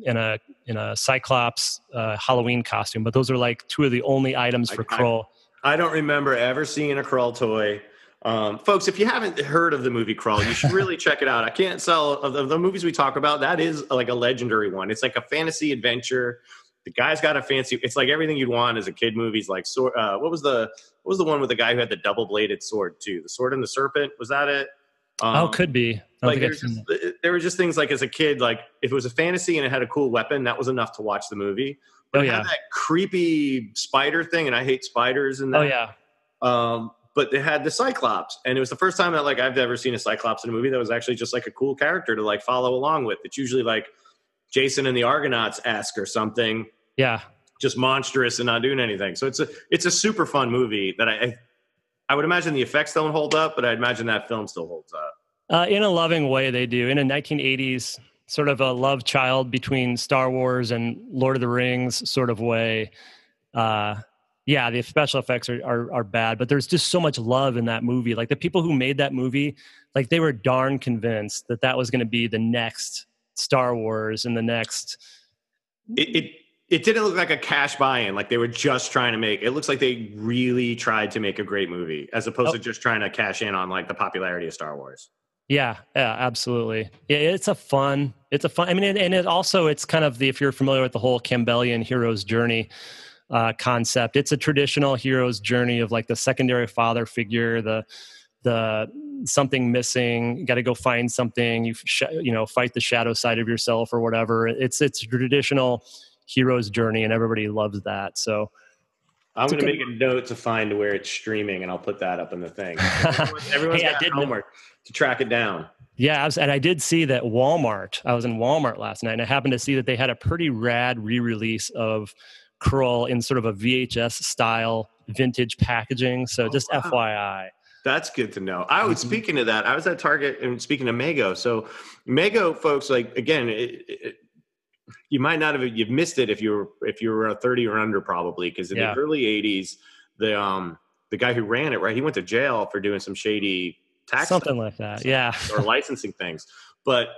in a in a Cyclops uh, Halloween costume, but those are like two of the only items for I- I- Krull. I don't remember ever seeing a Krull toy. Um, folks, if you haven't heard of the movie Krull, you should really check it out. I can't sell of the, movies we talk about. That is like a legendary one. It's like a fantasy adventure. The guy's got a fancy. It's like everything you'd want as a kid movies. Like sword. Uh, what was the what was the one with the guy who had the double bladed sword too? The sword and the serpent. Was that it? Um, oh, could be. Like there's just, there were just things like as a kid, like if it was a fantasy and it had a cool weapon, that was enough to watch the movie. But Oh, it yeah. had that creepy spider thing, and I hate spiders. And Oh yeah. um, but they had the Cyclops, and it was the first time that like I've ever seen a Cyclops in a movie that was actually just like a cool character to like follow along with. It's usually like Jason and the Argonauts esque or something, Yeah. just monstrous and not doing anything. So it's a it's a super fun movie that I I, I would imagine the effects don't hold up, but I imagine that film still holds up. Uh, in a loving way, they do. In a 1980s sort of a love child between Star Wars and Lord of the Rings sort of way. Uh, yeah, the special effects are, are are bad, but there's just so much love in that movie. Like the people who made that movie, like they were darn convinced that that was going to be the next Star Wars and the next. it, it it didn't look like a cash buy-in like they were just trying to make it looks like they really tried to make a great movie as opposed Oh. to just trying to cash in on like the popularity of star wars Yeah, yeah, absolutely. Yeah, it's a fun. It's a fun. I mean, and, and it also it's kind of the if you're familiar with the whole Campbellian hero's journey uh, concept. It's a traditional hero's journey of like the secondary father figure, the the something missing. You got to go find something. You sh- you know fight the shadow side of yourself or whatever. It's it's a traditional hero's journey, and everybody loves that. So i'm going to make a note to find where it's streaming and i'll put that up in the thing <laughs> everyone's, everyone's Hey, got did know- homework to track it down Yeah, and I did see that Walmart. I was in Walmart last night, and I happened to see that they had a pretty rad re-release of Krull in sort of a VHS style vintage packaging. So Oh, just wow. FYI. That's good to know. I was Mhm. speaking of that. I was at Target and speaking to Mego. So Mego folks, like again, it, it, you might not have you've missed it if you were if you were a thirty or under probably because in Yeah. the early '80s, the um the guy who ran it right, he went to jail for doing some shady tax Something like that. Yeah. or licensing things, but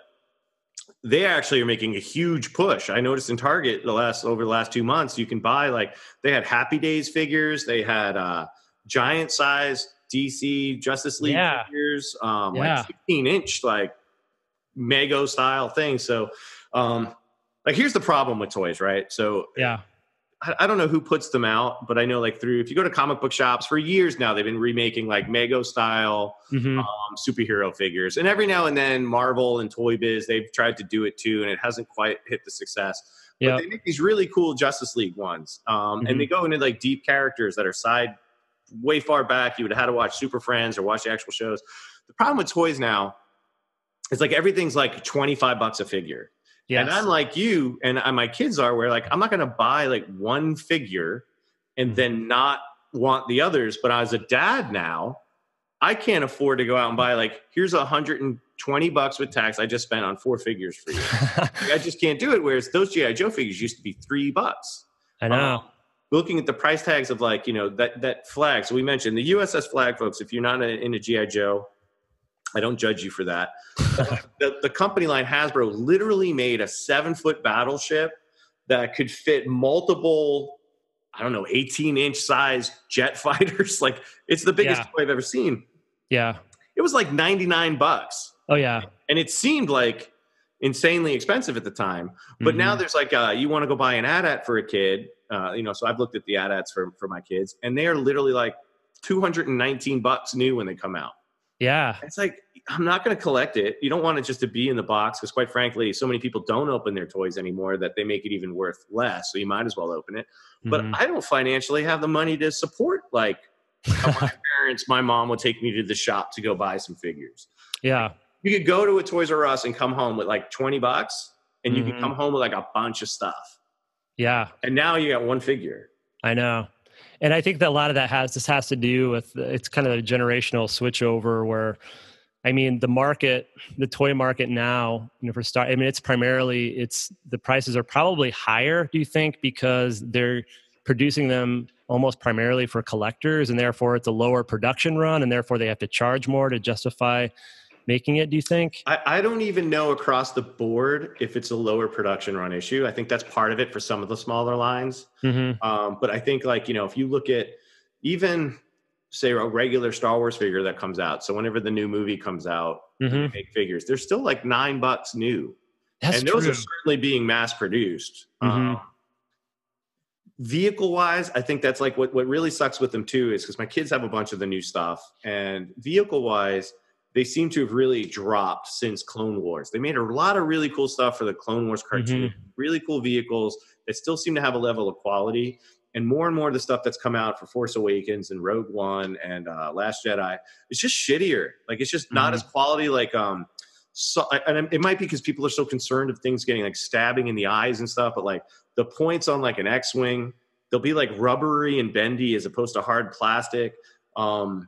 they actually are making a huge push. I noticed in Target the last over the last two months, you can buy like they had Happy Days figures, they had uh, giant size DC Justice League Yeah. figures, um, Yeah. like 16 inch like Mego style thing. So, um, like here's the problem with toys, right? So Yeah. I, don't know who puts them out, but I know like through if you go to comic book shops for years now, they've been remaking like Mego style hmm um, superhero figures. And every now and then, Marvel and Toy Biz, they've tried to do it too, and it hasn't quite hit the success. But Yeah. they make these really cool Justice League ones, um, Mhm. and they go into like deep characters that are side way far back. You would have had to watch Super Friends or watch the actual shows. The problem with toys now is like everything's like twenty five bucks a figure. Yes. And I'm like you, and I, my kids are, where like I'm not going to buy like one figure and Mhm. then not want the others. But as a dad now, I can't afford to go out and buy like here's a hundred and twenty bucks with tax I just spent on four figures for you. Like, <laughs> I just can't do it. Whereas those GI Joe figures used to be three bucks. I know. Um, looking at the price tags of like you know that that Flagg. So we mentioned the USS Flagg, folks. If you're not in- into GI Joe, I don't judge you for that. <laughs> the, the company line Hasbro literally made a seven foot battleship that could fit multiple I don't know, 18 inch size jet <laughs> fighters. like it's the biggest Yeah. toy I've ever seen. Yeah. It was like 99 bucks. Oh yeah. And it seemed like insanely expensive at the time. But now Mhm. there's like, uh, you want to go buy an AT-AT for a kid. Uh, you know, so I've looked at the AT-ATs for, for my kids and they are literally like 219 bucks new when they come out. Yeah. It's like, I'm not going to collect it. You don't want it just to be in the box because, quite frankly, so many people don't open their toys anymore that they make it even worth less. So you might as well open it. But Mhm. I don't financially have the money to support like my <laughs> parents, my mom would take me to the shop to go buy some figures. yeah. You could go to a Toys R Us and come home with like 20 bucks and you Mhm. could come home with like a bunch of stuff. Yeah. And now you got one figure. I know. And I think that a lot of that has this has to do with it's kind of a generational switchover where I mean the market, the toy market now, you know, for start I mean it's primarily it's the prices are probably higher, do you think, because they're producing them almost primarily for collectors and therefore it's a lower production run and therefore they have to charge more to justify making it, do you think? I, I don't even know across the board if it's a lower production run issue. I think that's part of it for some of the smaller lines. Mm-hmm. Um, but I think like, you know, if you look at even say a regular Star Wars figure that comes out. So whenever the new movie comes out, Mm-hmm. they make figures, they're still like nine bucks new. That's and those true. are certainly being mass produced. Mhm. Um, vehicle wise, I think that's like what, what really sucks with them too is because my kids have a bunch of the new stuff. And vehicle wise, they seem to have really dropped since Clone Wars. They made a lot of really cool stuff for the Clone Wars cartoon, really cool vehicles that still seem to have a level of quality. And more and more of the stuff that's come out for Force Awakens and Rogue One and uh, Last Jedi, it's just shittier. Like it's just not Mhm. as quality. Like um, so, and it might be because people are so concerned of things getting like stabbing in the eyes and stuff. But like the points on like an X-wing, they'll be like rubbery and bendy as opposed to hard plastic. Um,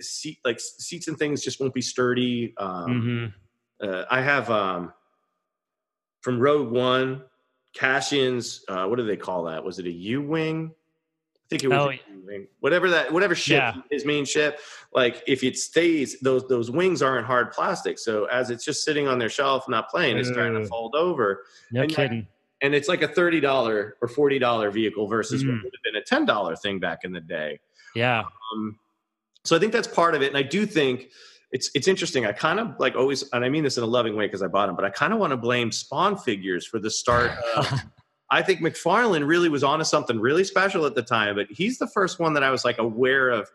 seat like seats and things just won't be sturdy. Um, Mhm. uh, I have um, from Rogue One, Cassian's. Uh, what do they call that? Was it a U wing? I think it was Oh. Whatever that, whatever ship, Yeah. his main ship. Like if it stays, those those wings aren't hard plastic. So as it's just sitting on their shelf, not playing, it's starting to fold over. No And, like, kidding. And it's like a thirty dollar or forty dollar vehicle versus what Mhm. would have been a ten dollar thing back in the day. Yeah. Um, so I think that's part of it, and I do think it's it's interesting. I kind of like always, and I mean this in a loving way because I bought them, but I kind of want to blame Spawn figures for the start. Of, <laughs> I think McFarlane really was onto something really special at the time, but he's the first one that I was like aware of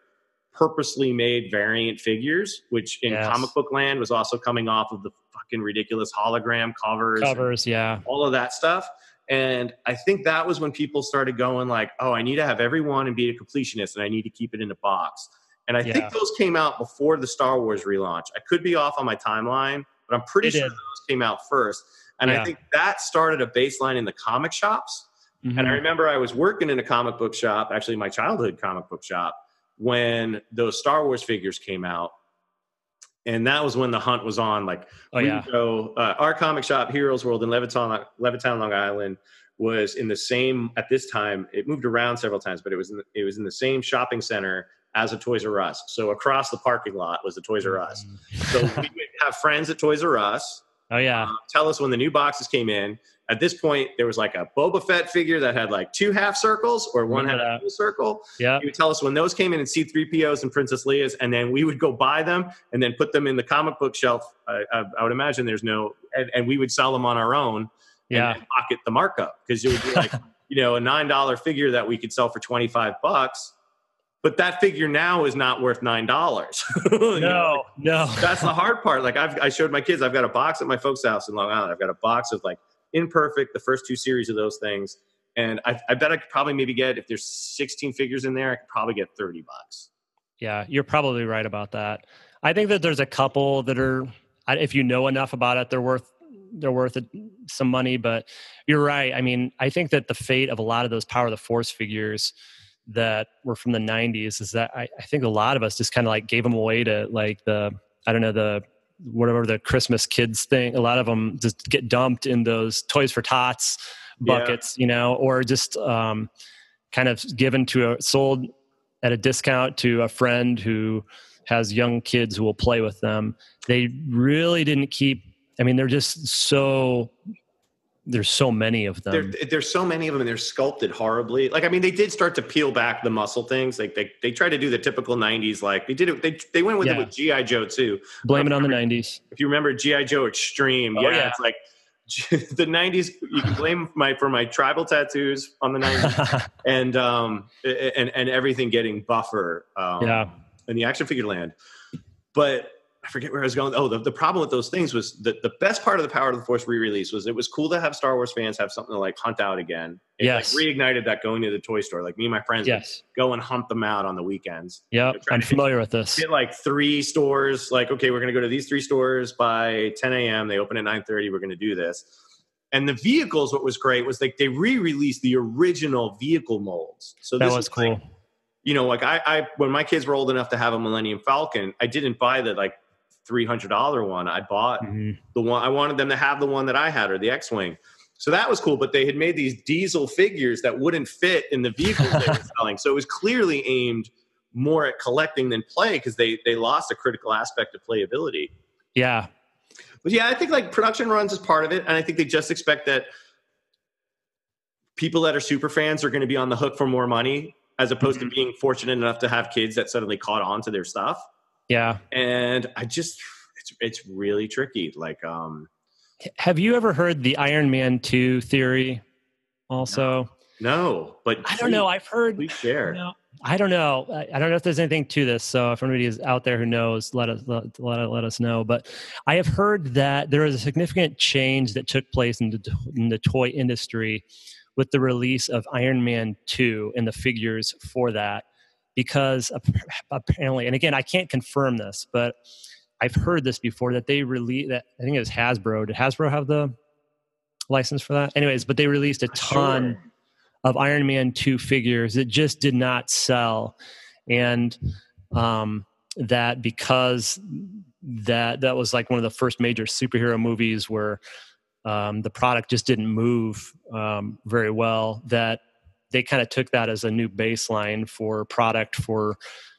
purposely made variant figures, which in Yes. comic book land was also coming off of the fucking ridiculous hologram covers, Covers, yeah. all of that stuff. And I think that was when people started going like, "Oh, I need to have everyone and be a completionist, and I need to keep it in a box." And I Yeah. think those came out before the Star Wars relaunch. I could be off on my timeline, but I'm pretty They sure did. those came out first. And I think that started a baseline in the comic shops. And I Mhm. remember I was working in a comic book shop, actually my childhood comic book shop, when those Star Wars figures came out. And that was when the hunt was on. Like, Oh yeah. go, uh, our comic shop, Heroes World in Levittown, Levittown, Long Island, was in the same at this time. It moved around several times, but it was in the, it was in the same shopping center as a Toys R Us. So across the parking lot was the Toys R Us. So we would have friends at Toys R Us Oh yeah. uh, tell us when the new boxes came in. At this point, there was like a Boba Fett figure that had like two half circles or one had a full circle. Yeah. He would tell us when those came in and C3POs and Princess Leia's, and then we would go buy them and then put them in the comic book shelf. I, I, I would imagine there's no, and, and we would sell them on our own Yeah. and pocket the markup because it would be like, <laughs> you know, a $9 figure that we could sell for 25 bucks. But that figure now is not worth $9. <laughs> You know, No, no. that's the hard part. Like I've, I showed my kids, I've got a box at my folks' house in Long Island. I've got a box of like imperfect, the first two series of those things. And I, I bet I could probably maybe get, if there's 16 figures in there, I could probably get 30 bucks. Yeah, you're probably right about that. I think that there's a couple that are, if you know enough about it, they're worth they're worth some money. But you're right. I mean, I think that the fate of a lot of those Power of the Force figures that were from the 90s is that I, I think a lot of us just kind of like gave them away to like the I don't know the whatever the Christmas kids thing. A lot of them just get dumped in those Toys for Tots Yeah. buckets, you know, or just um, kind of given to a sold at a discount to a friend who has young kids who will play with them. They really didn't keep. I mean, they're just so there's so many of them. There, there's so many of them, and they're sculpted horribly. Like, I mean, they did start to peel back the muscle things. Like, they they tried to do the typical '90s. Like, they did it. They they went with Yeah. it with GI Joe too. Blame it on the '90s. If you remember GI Joe Extreme, Oh, yeah, yeah. it's like <laughs> the '90s. You can blame my for my tribal tattoos on the '90s, <laughs> and um and and everything getting buffer. Um, yeah, in the action figure land. But I forget where I was going. Oh, the, the problem with those things was that the best part of the Power of the Force re-release was it was cool to have Star Wars fans have something to like hunt out again. It Yes. like reignited that going to the toy store. Like me and my friends yes, go and hunt them out on the weekends. Yeah, I'm familiar with this. Hit like three stores. Like, okay, we're gonna go to these three stores by 10 a.m. They open at 9:30. We're gonna do this. And the vehicles, what was great was like they re-released the original vehicle molds. So That was is like- cool. you know, like I, I when my kids were old enough to have a Millennium Falcon, I didn't buy the like three hundred dollar one. I bought Mhm. the one I wanted them to have the one that I had or the X Wing. So that was cool, but they had made these diesel figures that wouldn't fit in the vehicles they were <laughs> selling. So it was clearly aimed more at collecting than play because they they lost a critical aspect of playability. Yeah, But yeah, I think like production runs is part of it, and I think they just expect that people that are super fans are going to be on the hook for more money, as opposed to being fortunate enough to have kids that suddenly caught on to their stuff. Yeah. And I just, it's it's really tricky. Like, um, Have you ever heard the Iron Man 2 theory also? no, but I don't know. I've heard Please share. No, I don't know. I, I don't know if there's anything to this. So if anybody is out there who knows, let us let, let, let us know. But I have heard that there was a significant change that took place in the in the toy industry with the release of Iron Man 2 and the figures for that because apparently and again I can't confirm this but I've heard this before that they released that I think it was Hasbro did Hasbro have the license for that anyways but they released a ton Sure. of Iron Man 2 figures that just did not sell. And um, that because that that was like one of the first major superhero movies where um, the product just didn't move um, very well, that they kind of took that as a new baseline for product for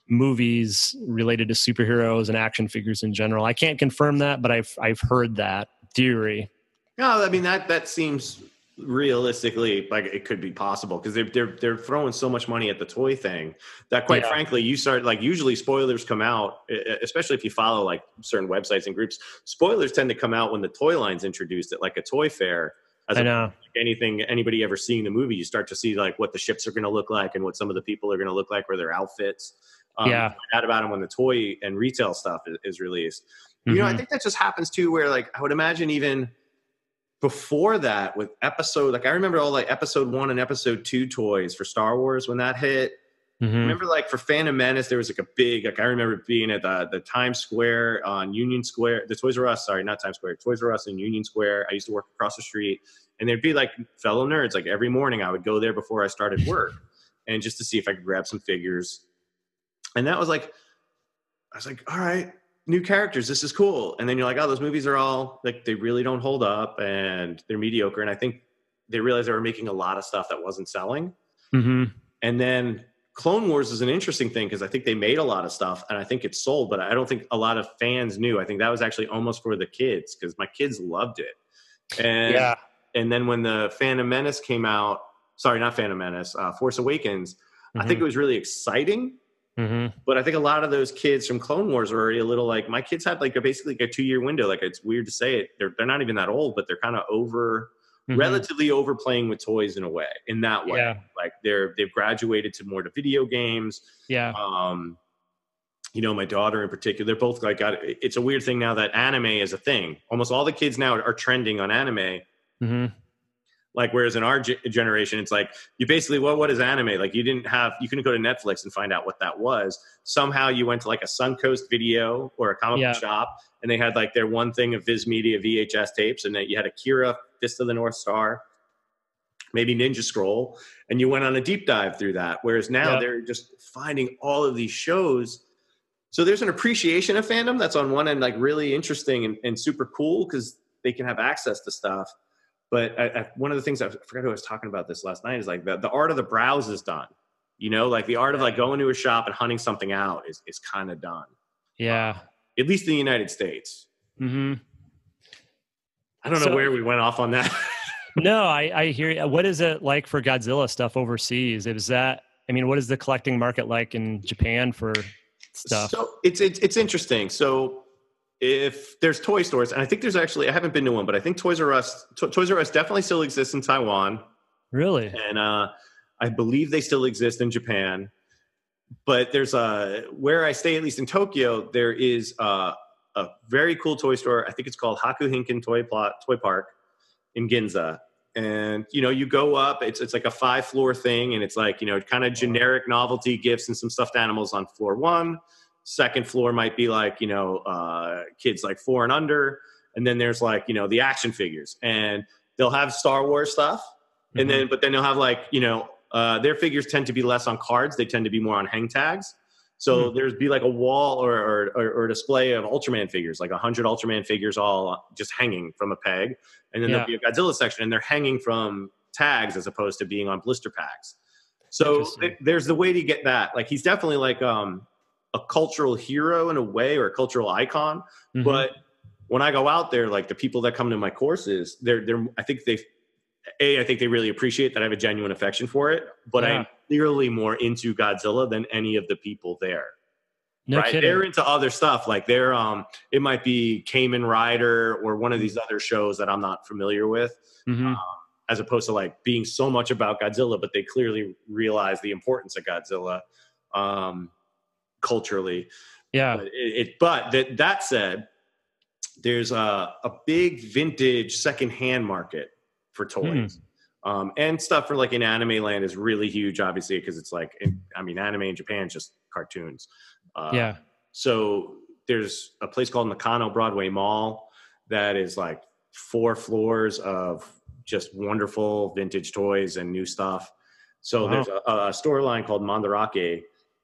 movies related to superheroes and action figures in general. I can't confirm that, but I've I've heard that theory. No, I mean that that seems realistically like it could be possible because they're they're they're throwing so much money at the toy thing that quite Yeah. frankly you start like usually spoilers come out especially if you follow like certain websites and groups spoilers tend to come out when the toy line's introduced at like a toy fair as I know. anything anybody ever seeing the movie you start to see like what the ships are going to look like and what some of the people are going to look like or their outfits um, Yeah. find out about them when the toy and retail stuff is, is released you know i Mhm. think that just happens too where like i would imagine even before that with episode like i remember all like episode one and episode two toys for star wars when that hit Mhm. remember like for phantom menace there was like a big like i remember being at the, the times square on union square the toys r us sorry not times square toys r us in union square. I used to work across the street and there'd be like fellow nerds like every morning i would go there before i started <laughs> work and just to see if i could grab some figures. And that was like i was like all right new characters this is cool. And then you're like oh those movies are all like they really don't hold up and they're mediocre. And i think they realized they were making a lot of stuff that wasn't selling. Mhm. and then Clone Wars is an interesting thing because I think they made a lot of stuff and I think it sold, but I don't think a lot of fans knew. I think that was actually almost for the kids because my kids loved it. And Yeah. and then when the Phantom Menace came out, sorry, not Phantom Menace, uh, Force Awakens, I think it was really exciting. Mhm. But I think a lot of those kids from Clone Wars are already a little like my kids had like a basically like a two year window. Like it's weird to say it. They're they're not even that old, but they're kind of over Mhm. relatively overplaying with toys in a way. In that way, Yeah. like they're they've graduated to more to video games. Yeah. Um, you know, my daughter in particular, they're both like got. It's a weird thing now that anime is a thing. Almost all the kids now are trending on anime. hmm Like whereas in our ge- generation, it's like you basically well, what is anime? Like you didn't have you couldn't go to Netflix and find out what that was. Somehow you went to like a Suncoast video or a comic Yeah. shop, and they had like their one thing of Viz Media VHS tapes, and then you had Akira, Fist of the North Star, maybe Ninja Scroll, and you went on a deep dive through that. Whereas now Yeah. they're just finding all of these shows. So there's an appreciation of fandom that's on one end like really interesting and, and super cool because they can have access to stuff. But I, I, one of the things I forgot who I was talking about this last night is like the, the art of the browse is done. You know, like the art of like going to a shop and hunting something out is, is kind of done, Yeah. at least in the United States. hmm I don't know So- where we went off on that. <laughs> no, I, I hear you. What is it like for Godzilla stuff overseas? Is that, I mean, what is the collecting market like in Japan for stuff? So it's, it's, it's interesting. So if there's toy stores, and I think there's actually, I haven't been to one, but I think Toys R Us, to, Toys R Us definitely still exists in Taiwan. Really? And uh, I believe they still exist in Japan. But there's a, where I stay, at least in Tokyo, there is a, a very cool toy store. I think it's called Hakuhinkan Toy Plot, Toy Park in Ginza. And you know, you go up. It's it's like a five floor thing, and it's like you know, kind of generic novelty gifts and some stuffed animals on floor one. Second floor might be like you know, uh, kids like four and under, and then there's like you know the action figures, and they'll have Star Wars stuff, and Mm-hmm. then but then they'll have like you know uh, their figures tend to be less on cards. They tend to be more on hang tags. So Hmm. there's be like a wall or, or, or, or a display of Ultraman figures, like a hundred Ultraman figures all just hanging from a peg. And then Yeah. there'll be a Godzilla section and they're hanging from tags as opposed to being on blister packs. So th- there's the way to get that. Like he's definitely like um, a cultural hero in a way or a cultural icon. Mhm. But when I go out there, like the people that come to my courses, they're they're I think they a I think they really appreciate that I have a genuine affection for it, but Yeah. I'm clearly more into Godzilla than any of the people there. no right? kidding. They're into other stuff. Like they're um it might be Kamen Rider or one of these other shows that I'm not familiar with, Mhm. as opposed to like being so much about Godzilla, but they clearly realize the importance of Godzilla um culturally. Yeah. But it, it but that that said, there's a, a big vintage secondhand market for toys. Um, and stuff for like in anime land is really huge, obviously, because it's like, in, I mean, anime in Japan is just cartoons. Uh, yeah. So there's a place called Nakano Broadway Mall that is like four floors of just wonderful vintage toys and new stuff. So Wow. there's a, a store line called Mandarake,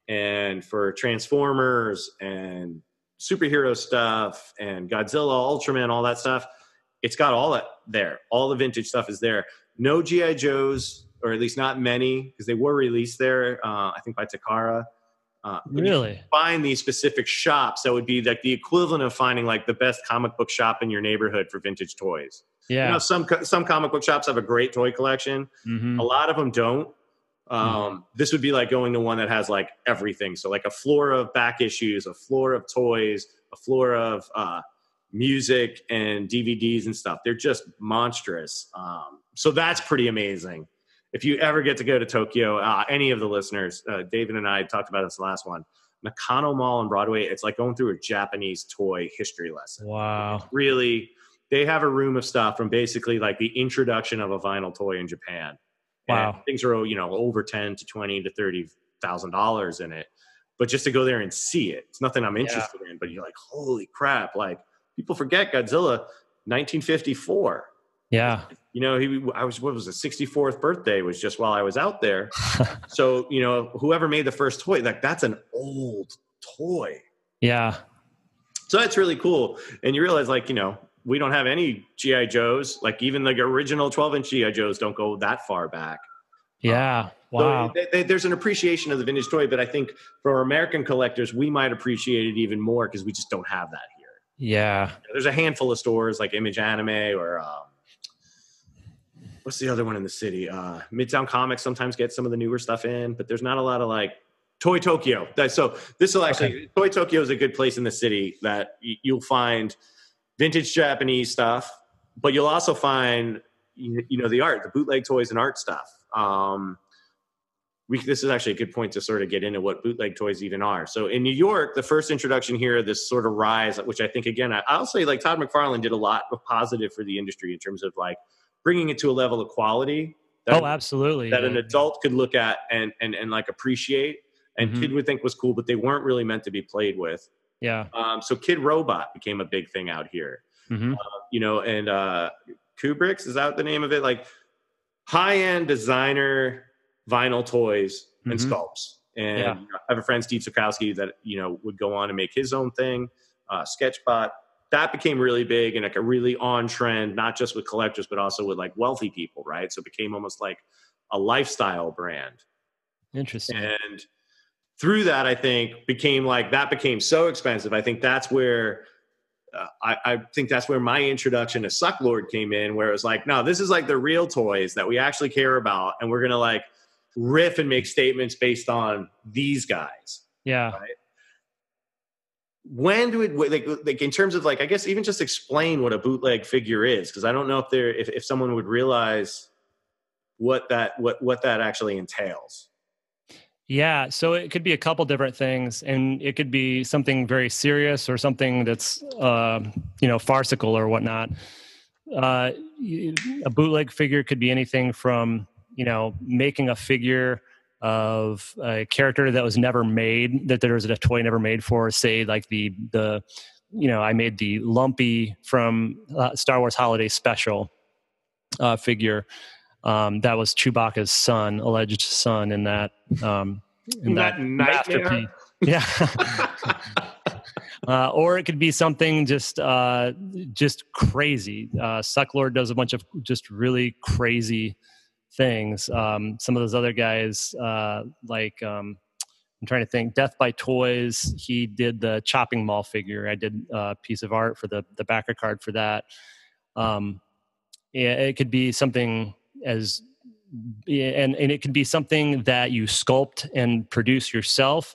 and for Transformers and superhero stuff and Godzilla, Ultraman, all that stuff, it's got all that there. All the vintage stuff is there. No GI Joes, or at least not many, because they were released there. Uh, I think by Takara. Uh, Really? find these specific shops that would be like the equivalent of finding like the best comic book shop in your neighborhood for vintage toys. You Yeah. know, some some comic book shops have a great toy collection. Mhm. A lot of them don't. Um, Mm-hmm. This would be like going to one that has like everything. So like a floor of back issues, a floor of toys, a floor of uh, music and DVDs and stuff. They're just monstrous. Um, so that's pretty amazing. If you ever get to go to Tokyo, uh, any of the listeners, uh, David and I talked about this last one. Nakano Mall on Broadway, it's like going through a Japanese toy history lesson Wow. really they have a room of stuff from basically like the introduction of a vinyl toy in Japan. And Wow. things are you know over ten to twenty to thirty thousand dollars in it, but just to go there and see it, it's nothing I'm interested in. But you're like, holy crap! Like people forget Godzilla, 1954. Yeah. You know, he I was what was it, 64th birthday was just while I was out there. <laughs> so you know, whoever made the first toy, like that's an old toy. Yeah. So that's really cool. And you realize, like, you know, we don't have any GI Joes. Like, even the original 12 inch GI Joes don't go that far back. Yeah. So Wow. th- th- there's an appreciation of the vintage toy, but I think for American collectors, we might appreciate it even more because we just don't have that here. Yeah. There's a handful of stores like Image Anime or um, what's the other one in the city? Uh, Midtown Comics sometimes get some of the newer stuff in, but there's not a lot of like Toy Tokyo. So this will actually Toy Tokyo is a good place in the city that y- you'll find vintage Japanese stuff, but you'll also find you know the art, the bootleg toys and art stuff. Um, we, this is actually a good point to sort of get into what bootleg toys even are. So in New York, the first introduction here, this sort of rise, which I think again, I, I'll say like Todd McFarlane did a lot of positive for the industry in terms of like bringing it to a level of quality that, Oh, absolutely. that an adult could look at and and and like appreciate, and Mhm. kid would think was cool, but they weren't really meant to be played with. Yeah. Um, so Kid Robot became a big thing out here hmm you know, and uh, Kubrick's is that the name of it? Like high end designer vinyl toys and Mhm. sculpts. And Yeah. you know, I have a friend Steve Talkowski that you know would go on and make his own thing, uh, Sketchbot. That became really big and like a really on trend, not just with collectors but also with like wealthy people, right? So it became almost like a lifestyle brand. Interesting. And through that, I think became like that became so expensive. I think that's where uh, I, I, think that's where my introduction to Sucklord came in, where it was like, no, this is like the real toys that we actually care about, and we're gonna like riff and make statements based on these guys. Yeah. Right? When do it like, like in terms of like I guess even just explain what a bootleg figure is because I don't know if there if, if someone would realize what that what what that actually entails. Yeah, so it could be a couple different things, and it could be something very serious or something that's uh, you know farcical or whatnot. Uh, a bootleg figure could be anything from you know making a figure of a character that was never made that there was a toy never made for say like the the you know i made the lumpy from uh, star wars holiday special uh, figure um, that was Chewbacca's son, alleged son, in that um, in that, that masterpiece. Yeah. <laughs> uh, or it could be something just uh, just crazy. Uh, Sucklord does a bunch of just really crazy things. Um, some of those other guys, uh, like um, I'm trying to think, Death by Toys. He did the chopping mall figure. I did a piece of art for the the backer card for that. Um, yeah, it could be something as and and it can be something that you sculpt and produce yourself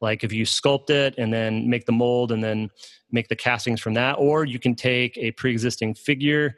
like if you sculpt it and then make the mold and then make the castings from that or you can take a pre-existing figure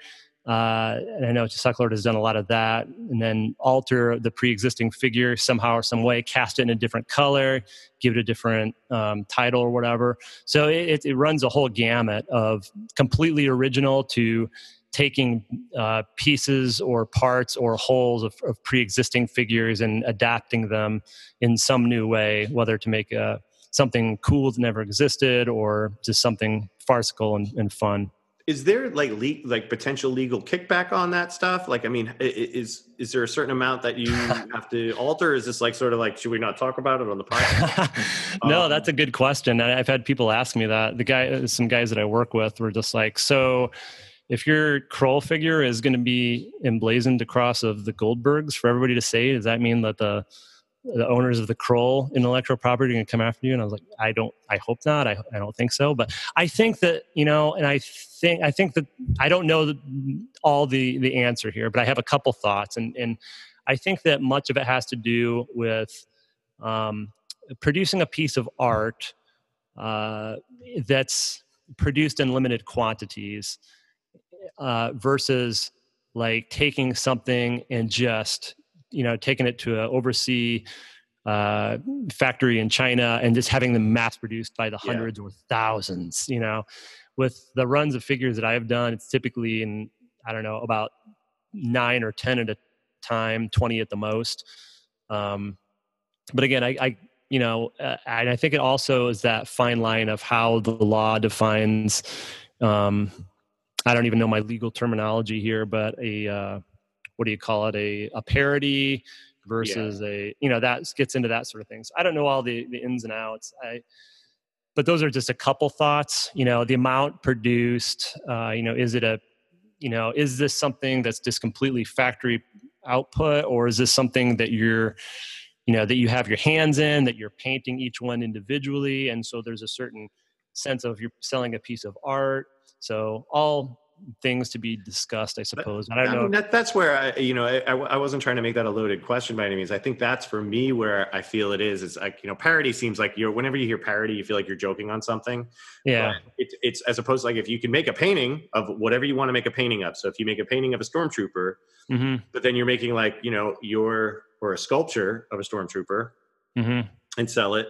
uh, and I know Sucklord has done a lot of that, and then alter the pre-existing figure somehow or some way, cast it in a different color, give it a different um, title or whatever. So it, it runs a whole gamut of completely original to taking uh, pieces or parts or wholes of, of, pre-existing figures and adapting them in some new way, whether to make uh, something cool that never existed or just something farcical and, and fun. Is there like le- like potential legal kickback on that stuff? Like, I mean, is is there a certain amount that you <laughs> have to alter? Is this like sort of like should we not talk about it on the podcast? <laughs> no, um, that's a good question. I've had people ask me that. The guy, some guys that I work with, were just like, so if your Krull figure is going to be emblazoned across of the Goldbergs for everybody to say, does that mean that the the owners of the Krull intellectual property are going to come after you? And I was like, I don't, I hope not. I, I don't think so. But I think that, you know, and I think, I think that I don't know the, all the, the answer here, but I have a couple thoughts. And, and I think that much of it has to do with um, producing a piece of art uh, that's produced in limited quantities uh, versus like taking something and just you know taking it to an overseas uh, factory in China and just having them mass produced by the hundreds yeah. or thousands. You know, with the runs of figures that I've done, it's typically in I don't know about nine or ten at a time, twenty at the most. Um, but again, I, I you know, uh, and I think it also is that fine line of how the law defines um, I don't even know my legal terminology here, but a uh, what do you call it? A a parody versus yeah. a you know that gets into that sort of things. I don't know all the the ins and outs. I but those are just a couple thoughts. You know, the amount produced. Uh, you know, is it a you know is this something that's just completely factory output or is this something that you're you know that you have your hands in that you're painting each one individually and so there's a certain sense of you're selling a piece of art so all things to be discussed, I suppose. I don't I know. Mean, that, that's where I, you know, I, I wasn't trying to make that a loaded question by any means. I think that's for me where I feel it is. Is like you know, parody seems like you're. Whenever you hear parody, you feel like you're joking on something. Yeah. It's it's as opposed to like if you can make a painting of whatever you want to make a painting of. So if you make a painting of a stormtrooper, mm-hmm. but then you're making like you know your or a sculpture of a stormtrooper mm-hmm. and sell it.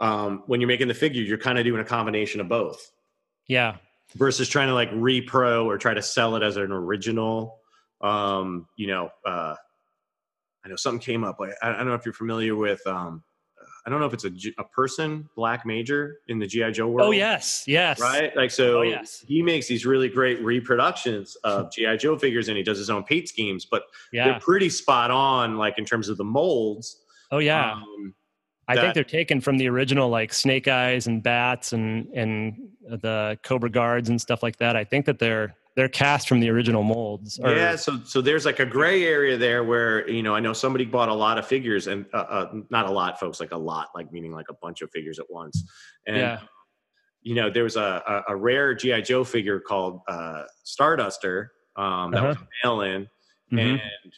Um, when you're making the figure, you're kind of doing a combination of both. Yeah versus trying to like repro or try to sell it as an original. Um, you know, uh, I know something came up. Like, I, I don't know if you're familiar with. Um, I don't know if it's a, a person, Black Major in the GI Joe world. Oh yes, yes. Right, like so. Oh, yes. He makes these really great reproductions of <laughs> GI Joe figures, and he does his own paint schemes. But yeah. they're pretty spot on, like in terms of the molds. Oh yeah. Um, I think they're taken from the original like Snake Eyes and Bats and and the Cobra Guards and stuff like that. I think that they're they're cast from the original molds. Or, yeah, so so there's like a gray area there where you know I know somebody bought a lot of figures and uh, uh, not a lot, folks, like a lot, like meaning like a bunch of figures at once. And yeah. you know, there was a, a, a rare GI Joe figure called uh, Starduster um, that uh-huh. was mail in, mm-hmm. and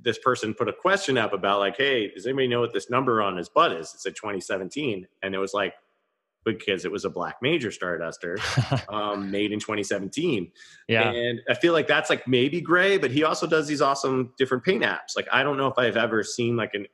this person put a question up about like, hey, does anybody know what this number on his butt is? It said 2017, and it was like because it was a black major starduster <laughs> um, made in 2017 yeah and i feel like that's like maybe gray but he also does these awesome different paint apps like i don't know if i've ever seen like an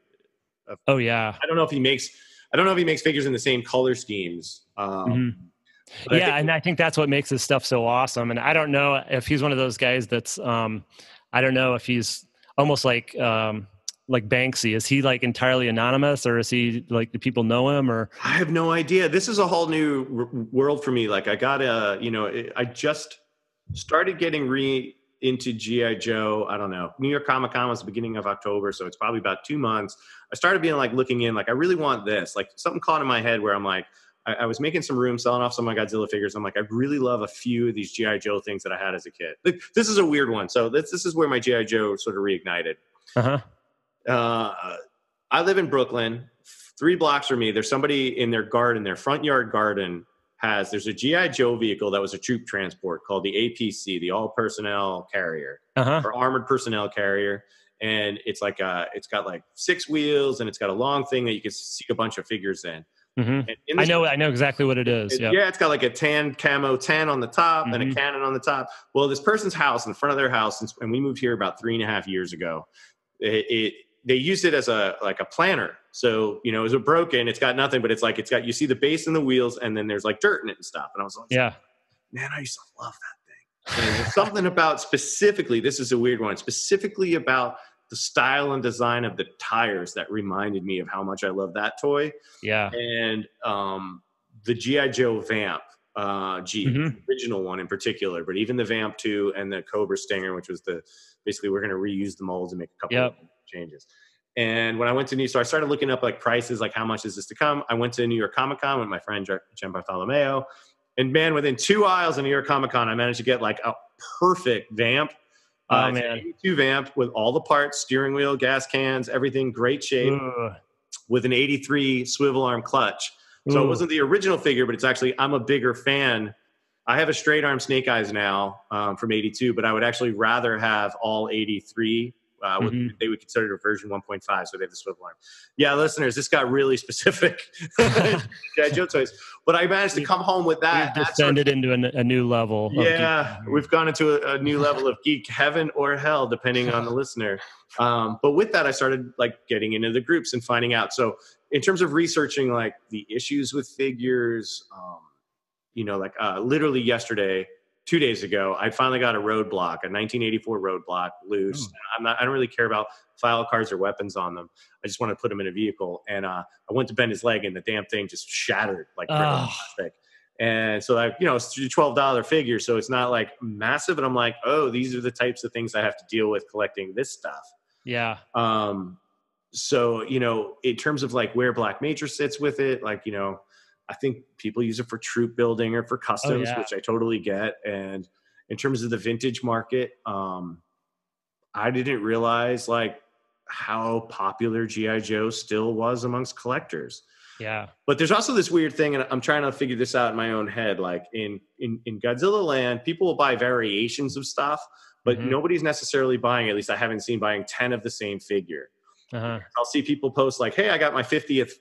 a, oh yeah i don't know if he makes i don't know if he makes figures in the same color schemes um, mm-hmm. yeah I think, and i think that's what makes his stuff so awesome and i don't know if he's one of those guys that's um, i don't know if he's almost like um, like Banksy? Is he like entirely anonymous, or is he like do people know him? Or I have no idea. This is a whole new r- world for me. Like I got a, you know, I just started getting re into GI Joe. I don't know. New York Comic Con was the beginning of October, so it's probably about two months. I started being like looking in, like I really want this. Like something caught in my head where I'm like. I, I was making some room, selling off some of my Godzilla figures. I'm like, I really love a few of these GI Joe things that I had as a kid. This is a weird one, so this this is where my GI Joe sort of reignited. Uh huh uh, I live in Brooklyn, three blocks from me. There's somebody in their garden, their front yard garden has. There's a GI Joe vehicle that was a troop transport called the APC, the All Personnel Carrier uh-huh. or Armored Personnel Carrier, and it's like a, it's got like six wheels and it's got a long thing that you can see a bunch of figures in. Mm-hmm. I know, I know exactly what it is. It, yep. Yeah, it's got like a tan camo tan on the top mm-hmm. and a mm-hmm. cannon on the top. Well, this person's house in front of their house, and we moved here about three and a half years ago. It, it they used it as a like a planner. So you know, it was a broken. It's got nothing, but it's like it's got you see the base and the wheels, and then there's like dirt in it and stuff. And I was like, yeah, man, I used to love that thing. And something about specifically. This is a weird one. Specifically about the style and design of the tires that reminded me of how much I love that toy. Yeah, and um, the GI Joe Vamp. Uh, G mm-hmm. original one in particular, but even the Vamp 2 and the Cobra Stinger, which was the basically we're going to reuse the molds and make a couple yep. of changes. And when I went to New, so I started looking up like prices, like how much is this to come? I went to New York Comic Con with my friend Jen Bartolomeo, and man, within two aisles of New York Comic Con, I managed to get like a perfect vamp. Oh uh, man, two vamp with all the parts, steering wheel, gas cans, everything, great shape, Ugh. with an '83 swivel arm clutch. So Ooh. it wasn't the original figure, but it's actually I'm a bigger fan. I have a straight arm Snake Eyes now um, from '82, but I would actually rather have all '83 uh, mm-hmm. they would consider it a version 1.5, so they have the swivel arm. Yeah, listeners, this got really specific. <laughs> yeah, Joe toys, but I managed to come home with that. We've descended sort of, into a, new level. Yeah, we've gone into a, a, new level of geek heaven or hell, depending on the listener. Um, but with that, I started like getting into the groups and finding out. So in terms of researching like the issues with figures, um, you know, like uh, literally yesterday two days ago, I finally got a roadblock, a 1984 roadblock loose. Oh. I'm not, I don't really care about file cards or weapons on them. I just want to put them in a vehicle. And uh, I went to bend his leg, and the damn thing just shattered like oh. plastic. And so I, you know, it's a twelve dollar figure, so it's not like massive. And I'm like, oh, these are the types of things I have to deal with collecting this stuff. Yeah. Um. So you know, in terms of like where Black Major sits with it, like you know, I think people use it for troop building or for oh, customs, oh, yeah. which I totally get. And in terms of the vintage market, um, I didn't realize like how popular GI Joe still was amongst collectors. Yeah. But there's also this weird thing, and I'm trying to figure this out in my own head. Like in in in Godzilla Land, people will buy variations of stuff, but mm-hmm. nobody's necessarily buying. At least I haven't seen buying ten of the same figure. Uh-huh. I'll see people post like, "Hey, I got my 50th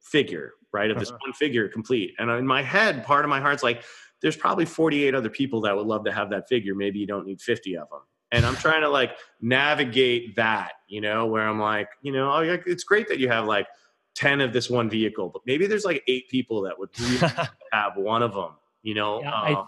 figure, right? Of this uh-huh. one figure complete. And in my head, part of my heart's like, there's probably 48 other people that would love to have that figure. Maybe you don't need 50 of them. And I'm trying to like navigate that, you know, where I'm like, you know, oh, it's great that you have like 10 of this one vehicle, but maybe there's like eight people that would really <laughs> have one of them, you know? Yeah, um, I,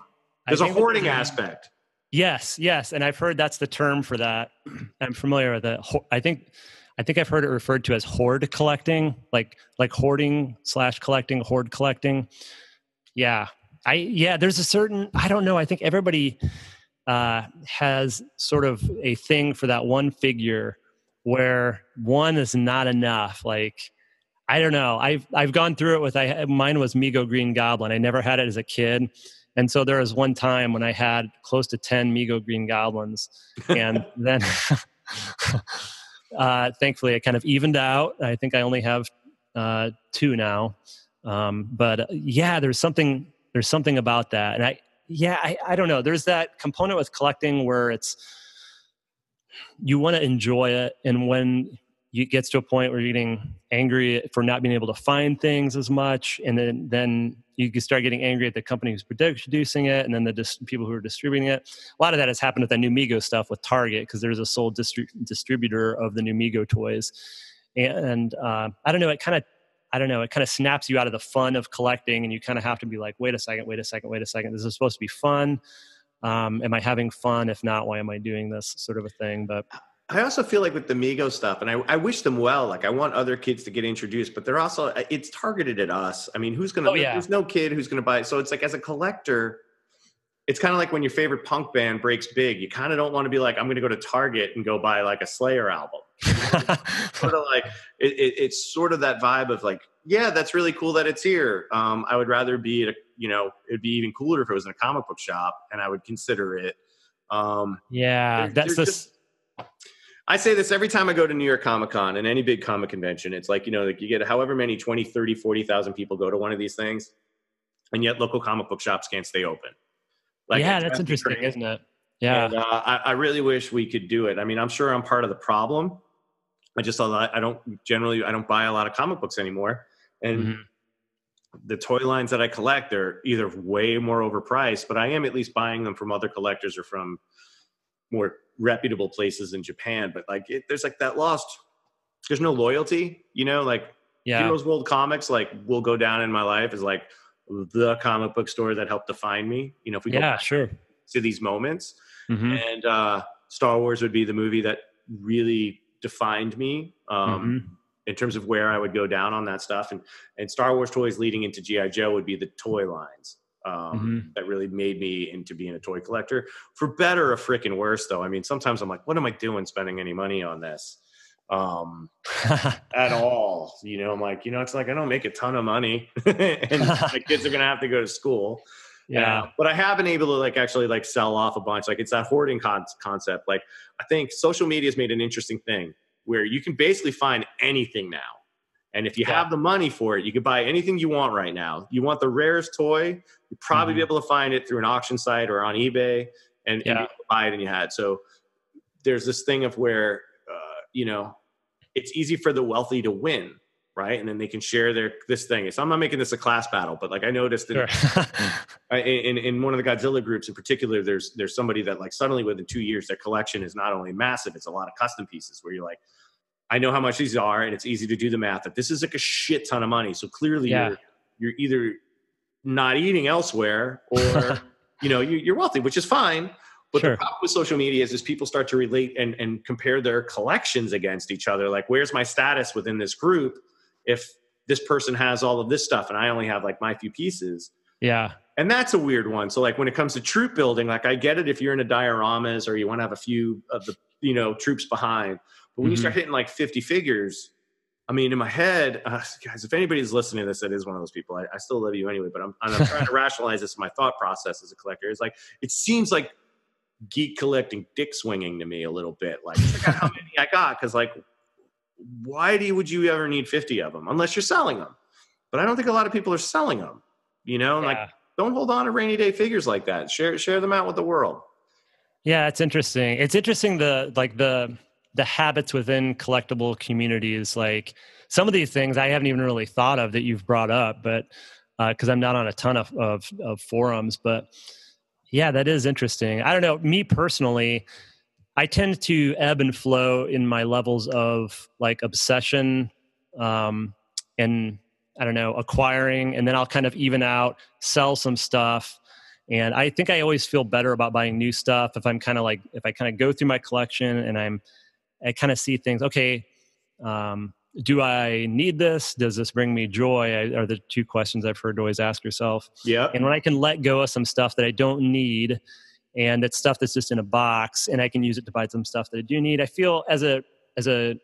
there's I a hoarding aspect. Yes, yes. And I've heard that's the term for that. <clears throat> I'm familiar with it. I think I think I've heard it referred to as hoard collecting, like like hoarding slash collecting, hoard collecting. Yeah, I yeah. There's a certain I don't know. I think everybody uh, has sort of a thing for that one figure where one is not enough. Like I don't know. I've I've gone through it with I mine was Mego Green Goblin. I never had it as a kid. And so there was one time when I had close to 10 Mego Green Goblins. And then <laughs> uh, thankfully, it kind of evened out. I think I only have uh, two now. Um, but uh, yeah, there's something there's something about that, and I yeah I, I don't know. There's that component with collecting where it's you want to enjoy it, and when it gets to a point where you're getting angry for not being able to find things as much, and then then you can start getting angry at the company who's producing it, and then the dis- people who are distributing it. A lot of that has happened with the new Mego stuff with Target because there's a sole distri- distributor of the new Mego toys, and uh, I don't know. It kind of I don't know, it kind of snaps you out of the fun of collecting, and you kind of have to be like, wait a second, wait a second, wait a second. This is supposed to be fun. Um, am I having fun? If not, why am I doing this? Sort of a thing. But I also feel like with the Mego stuff, and I, I wish them well. Like I want other kids to get introduced, but they're also it's targeted at us. I mean, who's gonna? Oh, yeah. There's no kid who's gonna buy it. So it's like as a collector, it's kind of like when your favorite punk band breaks big. You kind of don't want to be like, I'm going to go to Target and go buy like a Slayer album. <laughs> sort of like it, it, it's sort of that vibe of like, yeah, that's really cool that it's here. Um, I would rather be at a, you know, it'd be even cooler if it was in a comic book shop, and I would consider it. Um, yeah, that's just. I say this every time I go to New York Comic Con and any big comic convention. It's like, you know, like you get however many 20, 30, 40,000 people go to one of these things, and yet local comic book shops can't stay open. Like, yeah, that's interesting, isn't it? Yeah. And, uh, I, I, really wish we could do it. I mean, I'm sure I'm part of the problem. I just I don't generally I don't buy a lot of comic books anymore, and mm-hmm. the toy lines that I collect they're either way more overpriced, but I am at least buying them from other collectors or from more reputable places in Japan. But like, it, there's like that lost. There's no loyalty, you know. Like yeah. Heroes World Comics, like will go down in my life as like the comic book store that helped define me. You know, if we yeah, sure to these moments, mm-hmm. and uh, Star Wars would be the movie that really defined me um, mm-hmm. in terms of where I would go down on that stuff, and and Star Wars toys leading into GI Joe would be the toy lines. Um, mm-hmm. That really made me into being a toy collector. For better or freaking worse, though. I mean, sometimes I'm like, what am I doing spending any money on this? um <laughs> at all you know i'm like you know it's like i don't make a ton of money <laughs> and my <laughs> kids are gonna have to go to school yeah uh, but i have been able to like actually like sell off a bunch like it's that hoarding con- concept like i think social media has made an interesting thing where you can basically find anything now and if you yeah. have the money for it you can buy anything you want right now you want the rarest toy you probably mm-hmm. be able to find it through an auction site or on ebay and, yeah. and buy it and you had so there's this thing of where you know, it's easy for the wealthy to win, right? And then they can share their this thing. So I'm not making this a class battle, but like I noticed in, sure. <laughs> in, in one of the Godzilla groups in particular, there's there's somebody that like suddenly within two years their collection is not only massive, it's a lot of custom pieces where you're like, I know how much these are, and it's easy to do the math that this is like a shit ton of money. So clearly yeah. you're you're either not eating elsewhere or <laughs> you know you, are wealthy, which is fine. But sure. the problem with social media is, is people start to relate and, and compare their collections against each other. Like, where's my status within this group if this person has all of this stuff and I only have like my few pieces? Yeah. And that's a weird one. So like when it comes to troop building, like I get it if you're in a dioramas or you want to have a few of the you know troops behind. But when mm-hmm. you start hitting like 50 figures, I mean, in my head, <laughs> uh, guys, if anybody's listening to this, that is one of those people. I, I still love you anyway, but I'm, I'm <laughs> trying to rationalize this in my thought process as a collector. It's like it seems like geek collecting dick swinging to me a little bit. Like, check out how <laughs> many I got. Cause like, why do you, would you ever need 50 of them unless you're selling them? But I don't think a lot of people are selling them, you know, yeah. like don't hold on to rainy day figures like that. Share, share them out with the world. Yeah. It's interesting. It's interesting. The, like the, the habits within collectible communities, like some of these things I haven't even really thought of that you've brought up, but, uh, cause I'm not on a ton of, of, of forums, but, yeah, that is interesting. I don't know. Me personally, I tend to ebb and flow in my levels of like obsession um, and I don't know, acquiring, and then I'll kind of even out, sell some stuff. And I think I always feel better about buying new stuff if I'm kind of like, if I kind of go through my collection and I'm, I kind of see things, okay, um, do I need this? Does this bring me joy? I, are the two questions I've heard always ask yourself. Yeah. And when I can let go of some stuff that I don't need, and it's stuff that's just in a box, and I can use it to buy some stuff that I do need, I feel as a as a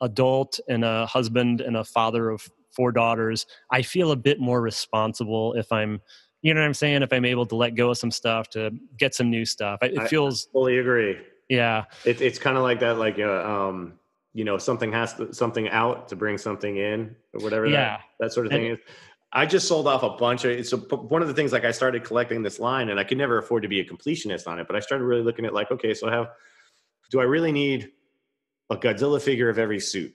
adult and a husband and a father of four daughters, I feel a bit more responsible if I'm, you know what I'm saying? If I'm able to let go of some stuff to get some new stuff, it feels. I fully agree. Yeah. It, it's kind of like that, like, uh, um, you know something has to something out to bring something in or whatever yeah. that, that sort of thing and, is I just sold off a bunch of. It's a, one of the things like I started collecting this line, and I could never afford to be a completionist on it. But I started really looking at like, okay, so I have. Do I really need a Godzilla figure of every suit?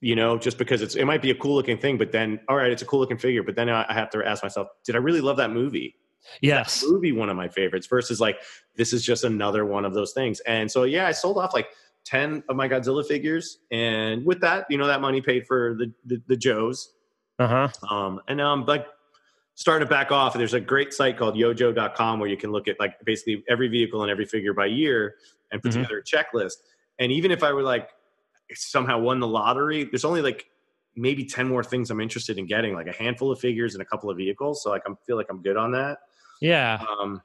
You know, just because it's it might be a cool looking thing, but then all right, it's a cool looking figure, but then I have to ask myself, did I really love that movie? Yes, movie one of my favorites versus like this is just another one of those things. And so yeah, I sold off like 10 of my Godzilla figures. And with that, you know, that money paid for the, the, the Joes. Uh-huh. Um, and now I'm like starting to back off. There's a great site called yojoe.com where you can look at like basically every vehicle and every figure by year and put mm-hmm. together a checklist. And even if I were like somehow won the lottery, there's only like maybe 10 more things I'm interested in getting, like a handful of figures and a couple of vehicles. So like I feel like I'm good on that. Yeah. Um,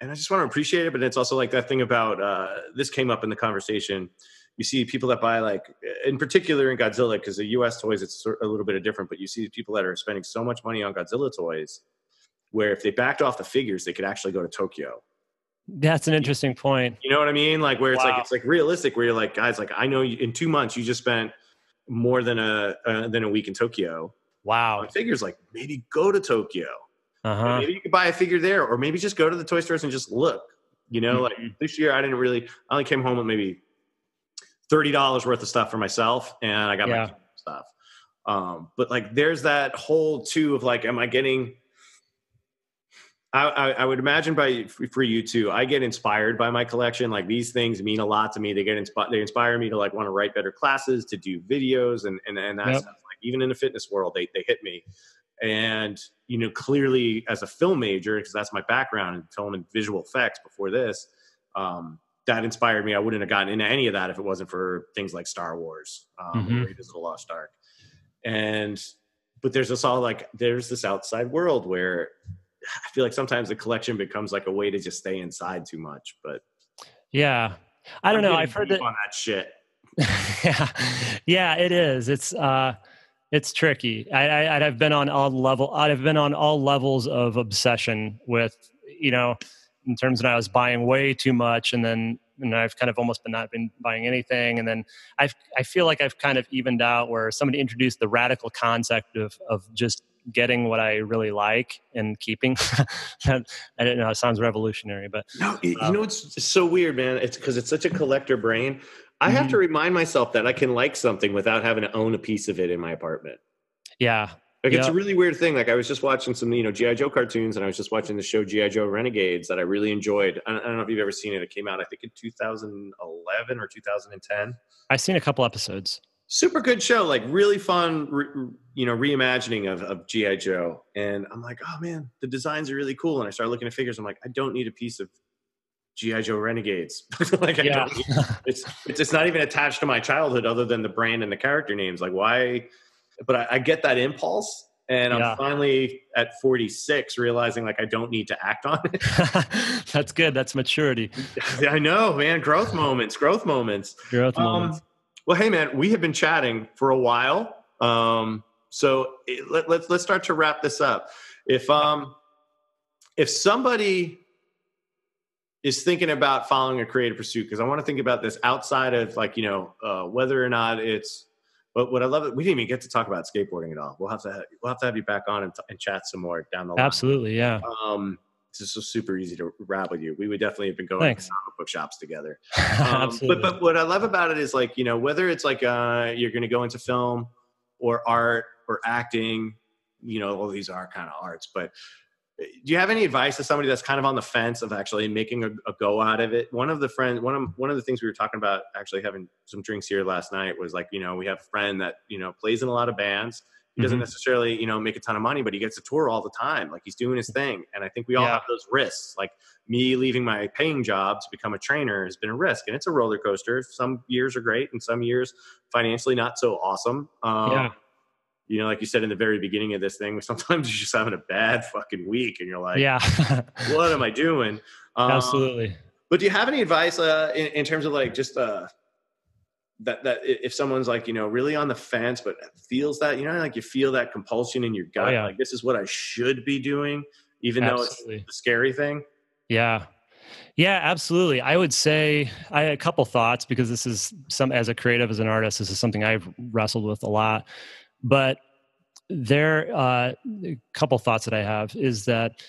and I just want to appreciate it. But it's also like that thing about uh, this came up in the conversation. You see people that buy like, in particular in Godzilla, because the U.S. toys it's a little bit different. But you see people that are spending so much money on Godzilla toys, where if they backed off the figures, they could actually go to Tokyo. That's an interesting point. You know what I mean? Like where it's wow. like it's like realistic. Where you're like, guys, like I know you, in two months you just spent more than a uh, than a week in Tokyo. Wow. figures like maybe go to Tokyo. Uh-huh. Maybe you could buy a figure there, or maybe just go to the toy stores and just look. You know, mm-hmm. like this year I didn't really. I only came home with maybe thirty dollars worth of stuff for myself, and I got yeah. my stuff. Um, but like, there's that whole too of like, am I getting? I, I, I would imagine by for you too. I get inspired by my collection. Like these things mean a lot to me. They get inspired. They inspire me to like want to write better classes, to do videos, and and and that yep. stuff. Like even in the fitness world, they they hit me. And you know, clearly as a film major, because that's my background in film and visual effects before this, um, that inspired me. I wouldn't have gotten into any of that if it wasn't for things like Star Wars, um, mm-hmm. Raiders of the Lost Ark. And but there's this all like there's this outside world where I feel like sometimes the collection becomes like a way to just stay inside too much. But yeah, I don't I'm know. I've heard that on that shit. <laughs> yeah, yeah, it is. It's uh it's tricky. I, I have been on all level. I've been on all levels of obsession with you know, in terms of I was buying way too much, and then and I've kind of almost been not been buying anything, and then I I feel like I've kind of evened out where somebody introduced the radical concept of of just getting what I really like and keeping. <laughs> I don't know. It sounds revolutionary, but no, you um, know, it's so weird, man. It's because it's such a collector brain. I have to mm-hmm. remind myself that I can like something without having to own a piece of it in my apartment. Yeah. Like yep. it's a really weird thing. Like I was just watching some, you know, GI Joe cartoons, and I was just watching the show GI Joe Renegades that I really enjoyed. I don't, know if you've ever seen it. It came out, I think, in 2011 or 2010. I've seen a couple episodes. Super good show, like really fun, re, you know, reimagining of, of GI Joe. And I'm like, oh man, the designs are really cool. And I started looking at figures. I'm like, I don't need a piece of GI Joe Renegades. <laughs> like yeah. it's, it's it's not even attached to my childhood other than the brand and the character names. Like why? But I, I get that impulse, and I'm finally at 46 realizing like I don't need to act on it. <laughs> That's good. That's maturity. <laughs> I know, man. Growth moments. Growth moments. Growth um, moments. Well, hey, man, we have been chatting for a while. Um, so it, let, let's let's start to wrap this up. If um if somebody is thinking about following a creative pursuit because I want to think about this outside of like you know uh, whether or not it's. But what I love it, we didn't even get to talk about skateboarding at all. We'll have to have, we'll have to have you back on and, t- and chat some more down the line. Absolutely, yeah. Um, this is super easy to wrap with you. We would definitely have been going Thanks. to comic book shops together. <laughs> Um, but but what I love about it is like you know whether it's like uh, you're going to go into film or art or acting, you know all these are kind of arts, but do you have any advice to somebody that's kind of on the fence of actually making a, a, go out of it? One of the friends one of one of the things we were talking about actually having some drinks here last night was like you know we have a friend that you know plays in a lot of bands. He doesn't mm-hmm. necessarily you know make a ton of money but he gets to tour all the time. Like he's doing his thing. And i think we all yeah. have those risks. Like me leaving my paying job to become a trainer has been a risk and it's a roller coaster. Some years are great and some years financially not so awesome. Um, yeah you know, like you said in the very beginning of this thing, <laughs> sometimes you're just having a bad fucking week and you're like, yeah, <laughs> what am I doing? Um, Absolutely. But do you have any advice uh, in, in terms of like just uh, that that if someone's like you know really on the fence but feels that you know like you feel that compulsion in your gut, oh, yeah. like this is what I should be doing, even absolutely. though it's a scary thing. Yeah, yeah, absolutely. I would say I had a couple thoughts because this is some as a creative as an artist, this is something I've wrestled with a lot. But there uh, a couple thoughts that I have is that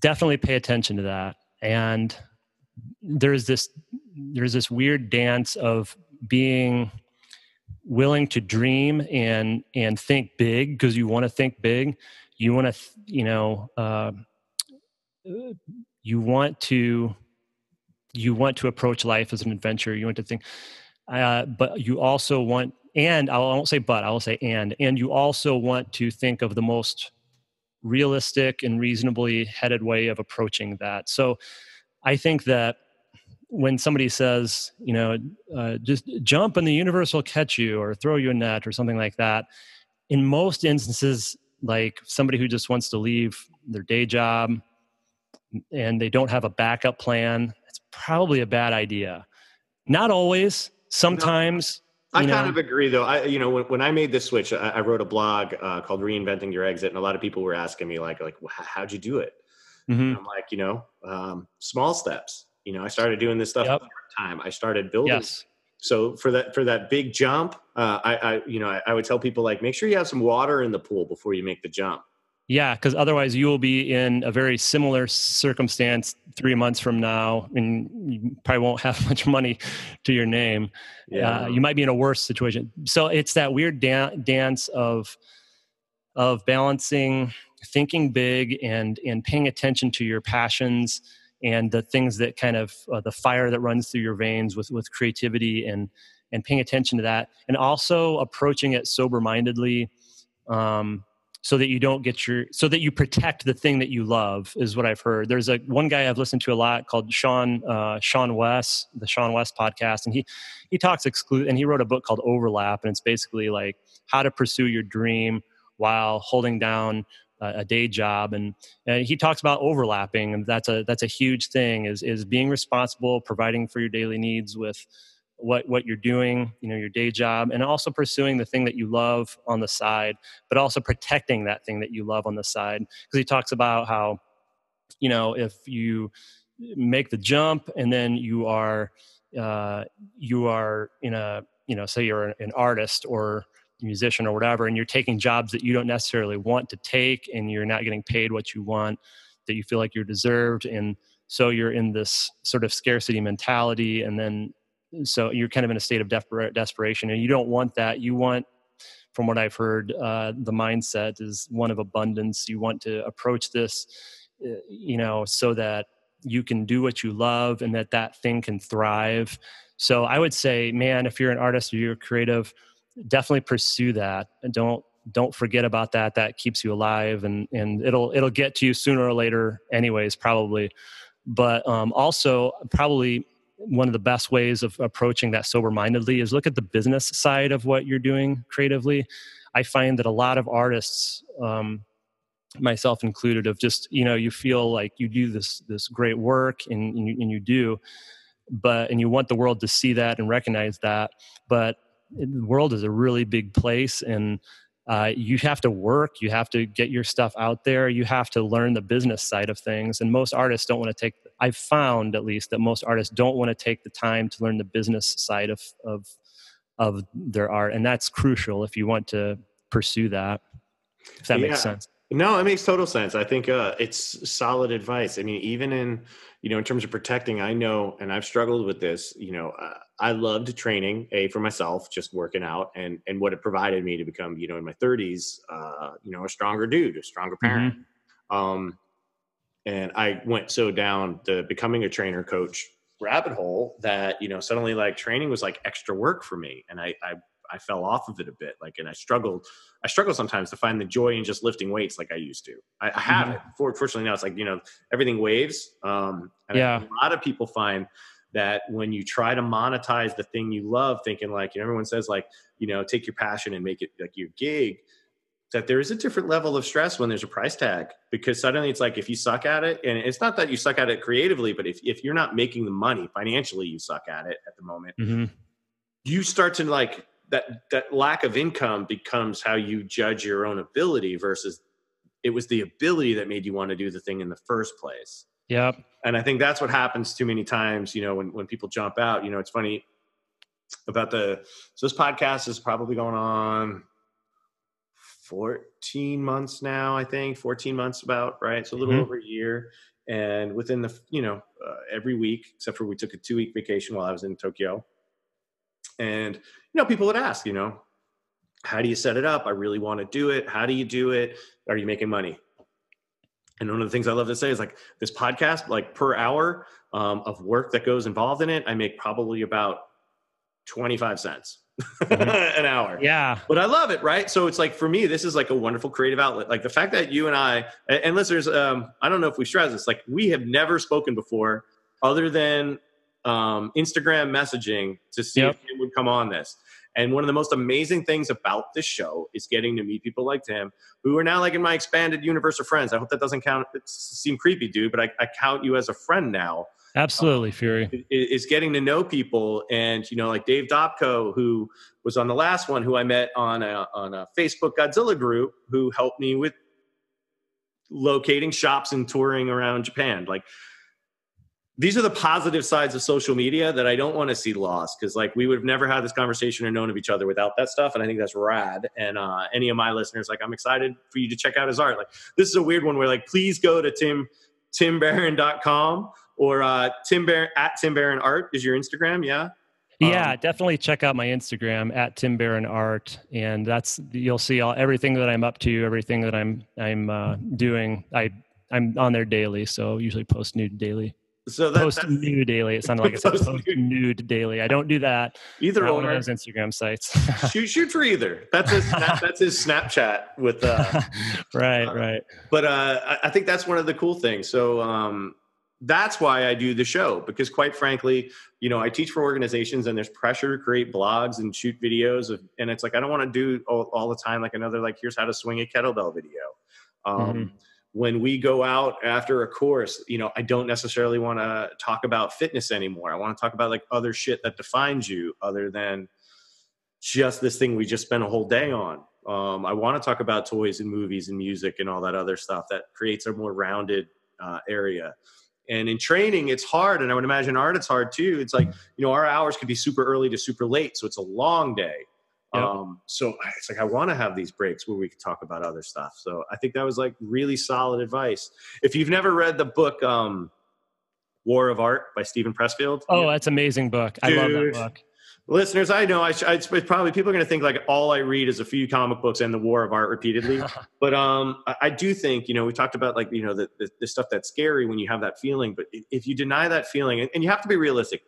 definitely pay attention to that. And there's this there's this weird dance of being willing to dream and and think big because you want to think big. You want to you know uh, you want to you want to approach life as an adventure. You want to think uh, but you also want and I won't say but I will say and and you also want to think of the most realistic and reasonably headed way of approaching that so I think that when somebody says, you know, uh, just jump and the universe will catch you or throw you a net or something like that, in most instances, like somebody who just wants to leave their day job and they don't have a backup plan, it's probably a bad idea. Not always. Sometimes. No, I kind of agree, though. I, you know, when, when I made this switch, I, I wrote a blog uh, called "Reinventing Your Exit," and a lot of people were asking me, like, like, how'd you do it? Mm-hmm. I'm like, you know, um, small steps. You know, I started doing this stuff yep. time. I started building. Yes. So for that for that big jump, uh, I, I you know I, I would tell people like make sure you have some water in the pool before you make the jump. Yeah, because otherwise you will be in a very similar circumstance three months from now, and you probably won't have <laughs> much money to your name. Yeah, uh, you might be in a worse situation. So it's that weird dance of of balancing thinking big and and paying attention to your passions and the things that kind of uh, the fire that runs through your veins with with creativity and and paying attention to that and also approaching it sober mindedly um, so that you don't get your so that you protect the thing that you love is what I've heard. There's a one guy I've listened to a lot called Sean uh, seanwes, the seanwes podcast, and he he talks exclude and he wrote a book called Overlap, and it's basically like how to pursue your dream while holding down a day job and, and, he talks about overlapping and that's a that's a huge thing is is being responsible providing for your daily needs with what what you're doing you know your day job and also pursuing the thing that you love on the side but also protecting that thing that you love on the side. Because he talks about how you know if you make the jump and then you are uh, you are in a you know say you're an artist or musician or whatever and you're taking jobs that you don't necessarily want to take and you're not getting paid what you want that you feel like you're deserved and so you're in this sort of scarcity mentality and then so you're kind of in a state of desperation and you don't want that. You want from what i've heard uh, the mindset is one of abundance. You want to approach this uh, you know so that you can do what you love and that that thing can thrive. So i would say man if you're an artist or you're creative definitely pursue that. And don't don't forget about that. That keeps you alive and and it'll it'll get to you sooner or later anyways probably. But um, also probably one of the best ways of approaching that sober mindedly is look at the business side of what you're doing creatively. I find that a lot of artists um, myself included of just you know you feel like you do this this great work and, and, you, and you do but and you want the world to see that and recognize that but the world is a really big place and uh, you have to work you have to get your stuff out there you have to learn the business side of things and most artists don't want to take i've found at least that most artists don't want to take the time to learn the business side of of of their art and that's crucial if you want to pursue that if that yeah. makes sense no it makes total sense i think uh, it's solid advice i mean even in you know, in terms of protecting, I know, and I've struggled with this. You know, uh, I loved training a for myself, just working out, and and what it provided me to become, you know, in my 30s, uh, you know, a stronger dude, a stronger parent. Mm-hmm. Um, and I went so down the becoming a trainer coach rabbit hole that you know suddenly like training was like extra work for me, and I I I fell off of it a bit. Like, and I struggled. I struggle sometimes to find the joy in just lifting weights like I used to. I, I have mm-hmm. it. Fortunately, now it's like you know everything waves. Um, yeah. a lot of people find that when you try to monetize the thing you love, thinking like you know, everyone says like you know take your passion and make it like your gig. That there is a different level of stress when there's a price tag because suddenly it's like if you suck at it, and it's not that you suck at it creatively, but if, if you're not making the money financially, you suck at it at the moment. Mm-hmm. You start to like that that lack of income becomes how you judge your own ability versus it was the ability that made you want to do the thing in the first place. Yep. And I think that's what happens too many times, you know, when, when people jump out, you know, it's funny about the, so this podcast is probably going on 14 months now, I think 14 months about right. So a little Mhm. over a year. And within the, you know, uh, every week, except for we took a two week vacation while I was in Tokyo. And, you know, people would ask, you know, how do you set it up? I really want to do it. How do you do it? Are you making money? And one of the things I love to say is like this podcast, like per hour um, of work that goes involved in it, I make probably about 25 cents <laughs> an hour. Yeah. But I love it, right? So it's like for me, this is like a wonderful creative outlet. Like the fact that you and I, and and listeners, um, I don't know if we stress this, like we have never spoken before other than um, Instagram messaging to see Yep. if Tim would come on this. And one of the most amazing things about this show is getting to meet people like Tim, who are now like in my expanded universe of friends. I hope that doesn't count, it seem creepy, dude, but I, I count you as a friend now Absolutely, Fury. is getting to know people and you know like dave dobko who was on the last one who i met on a, on a facebook godzilla group who helped me with locating shops and touring around japan. Like these are the positive sides of social media that i don't want to see lost because like we would have never had this conversation or known of each other without that stuff and i think that's rad. And uh, any of my listeners like i'm excited for you to check out his art. Like this is a weird one where like please go to tim timbaron.com or uh, Tim Barron at Tim Barron Art is your Instagram, yeah. Yeah, Um, definitely check out my Instagram at Tim Barron Art, and that's you'll see all everything that I'm up to, everything that I'm I'm uh, doing. I I'm on there daily, so usually post nude daily. So that, post that's nude daily. It sounded like I said <laughs> Post nude. daily. I don't do that. either Not one of those Instagram sites. <laughs> Shoot, shoot for either. That's his. <laughs> That's his Snapchat with. Uh, right, Uh, right. but uh, I- I think that's one of the cool things. So um, that's why I do the show because, quite frankly, you know, I teach for organizations and there's pressure to create blogs and shoot videos of, and it's like I don't want to do all, all the time like another like here's how to swing a kettlebell video. Um, Mhm. When we go out after a course, you know, I don't necessarily want to talk about fitness anymore. I want to talk about like other shit that defines you, other than just this thing we just spent a whole day on. Um, I want to talk about toys and movies and music and all that other stuff that creates a more rounded uh, area. And in training, it's hard, and I would imagine art it's hard too. It's like you know our hours could be super early to super late, so it's a long day. Yep. Um, so it's like I want to have these breaks where we can talk about other stuff. So I think that was like really solid advice. If you've never read the book um, War of Art by Steven Pressfield, Oh, that's amazing book. I love that book. Listeners, I know I, I probably people are going to think like all I read is a few comic books and the War of Art repeatedly, <laughs> but um, I, I do think you know we talked about like you know the, the the stuff that's scary when you have that feeling, but if- you deny that feeling, and, and you have to be realistic.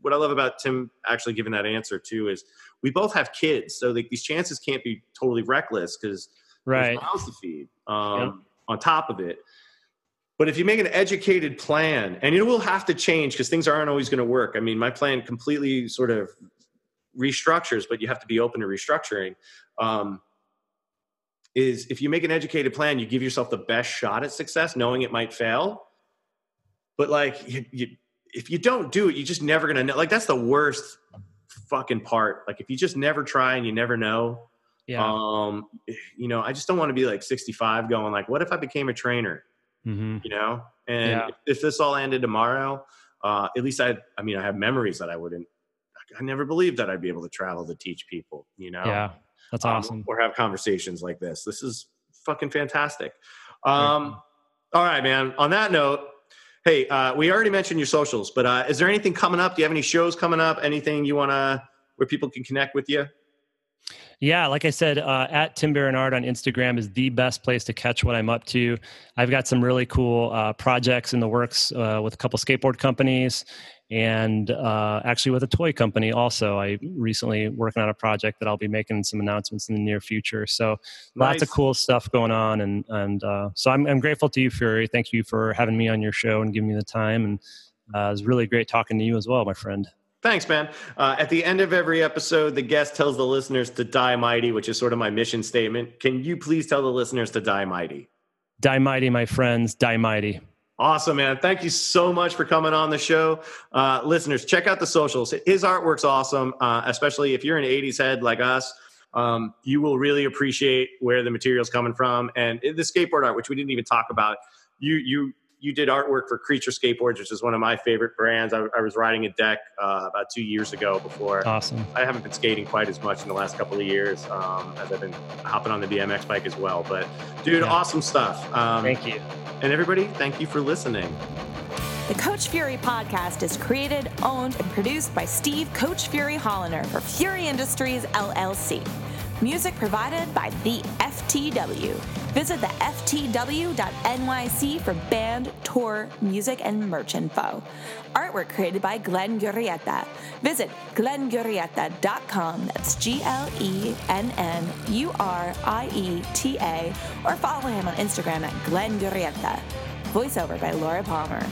What I love about Tim actually giving that answer too is we both have kids, so like these chances can't be totally reckless because Right. there's mouths to feed um, on top of it. But if you make an educated plan, and it will have to change because things aren't always going to work. I mean, my plan completely sort of restructures, but you have to be open to restructuring. Um, is if you make an educated plan, you give yourself the best shot at success, knowing it might fail. But like, you, you, if you don't do it, you're just never going to know. Like, that's the worst fucking part. Like, if you just never try and you never know, Yeah. um, you know, I just don't want to be like 65 going like, what if I became a trainer? Hmm You know, and Yeah. if this all ended tomorrow, uh, at least I, I mean, I have memories that I wouldn't, I never believed that I'd be able to travel to teach people, you know, Yeah. That's um, awesome. or have conversations like this. This is fucking fantastic. Um, all right, man. On that note, hey, uh, we already mentioned your socials, but uh, is there anything coming up? Do you have any shows coming up? Anything you want to, where people can connect with you? Yeah, like I said, uh, at Tim Barron Art on Instagram is the best place to catch what I'm up to. I've got some really cool uh, projects in the works uh, with a couple skateboard companies and uh, actually with a toy company also. I recently working on a project that I'll be making some announcements in the near future. So lots of cool stuff going on, and and uh, so I'm I'm grateful to you, Fury. Thank you for having me on your show and giving me the time. And uh, it was really great talking to you as well, my friend. Thanks, man. Uh, at the end of every episode, the guest tells the listeners to die mighty, which is sort of my mission statement. Can you please tell the listeners to die mighty? Die mighty, my friends. Die mighty. Awesome, man. Thank you so much for coming on the show. Uh, listeners, check out the socials. His artwork's awesome, uh, especially if you're an 80s head like us. Um, you will really appreciate where the material's coming from. And the skateboard art, which we didn't even talk about, you, you you did artwork for Creature Skateboards, which is one of my favorite brands. I, I was riding a deck uh, about two years ago before. Awesome. I haven't been skating quite as much in the last couple of years um, as I've been hopping on the BMX bike as well. But dude, Yeah. awesome stuff. Um, Thank you. And everybody, thank you for listening. The Coach Fury podcast is created, owned, and produced by Steve Coach Fury Holliner for Fury Industries LLC. Music provided by the FTW. Visit the FTW.NYC for band, tour, music, and merch info. Artwork created by Glenn Urieta. Visit glennurieta.com. That's G L E N N U R I E T A. Or follow him on Instagram at Glenn Urieta. Voiceover by Laura Palmer.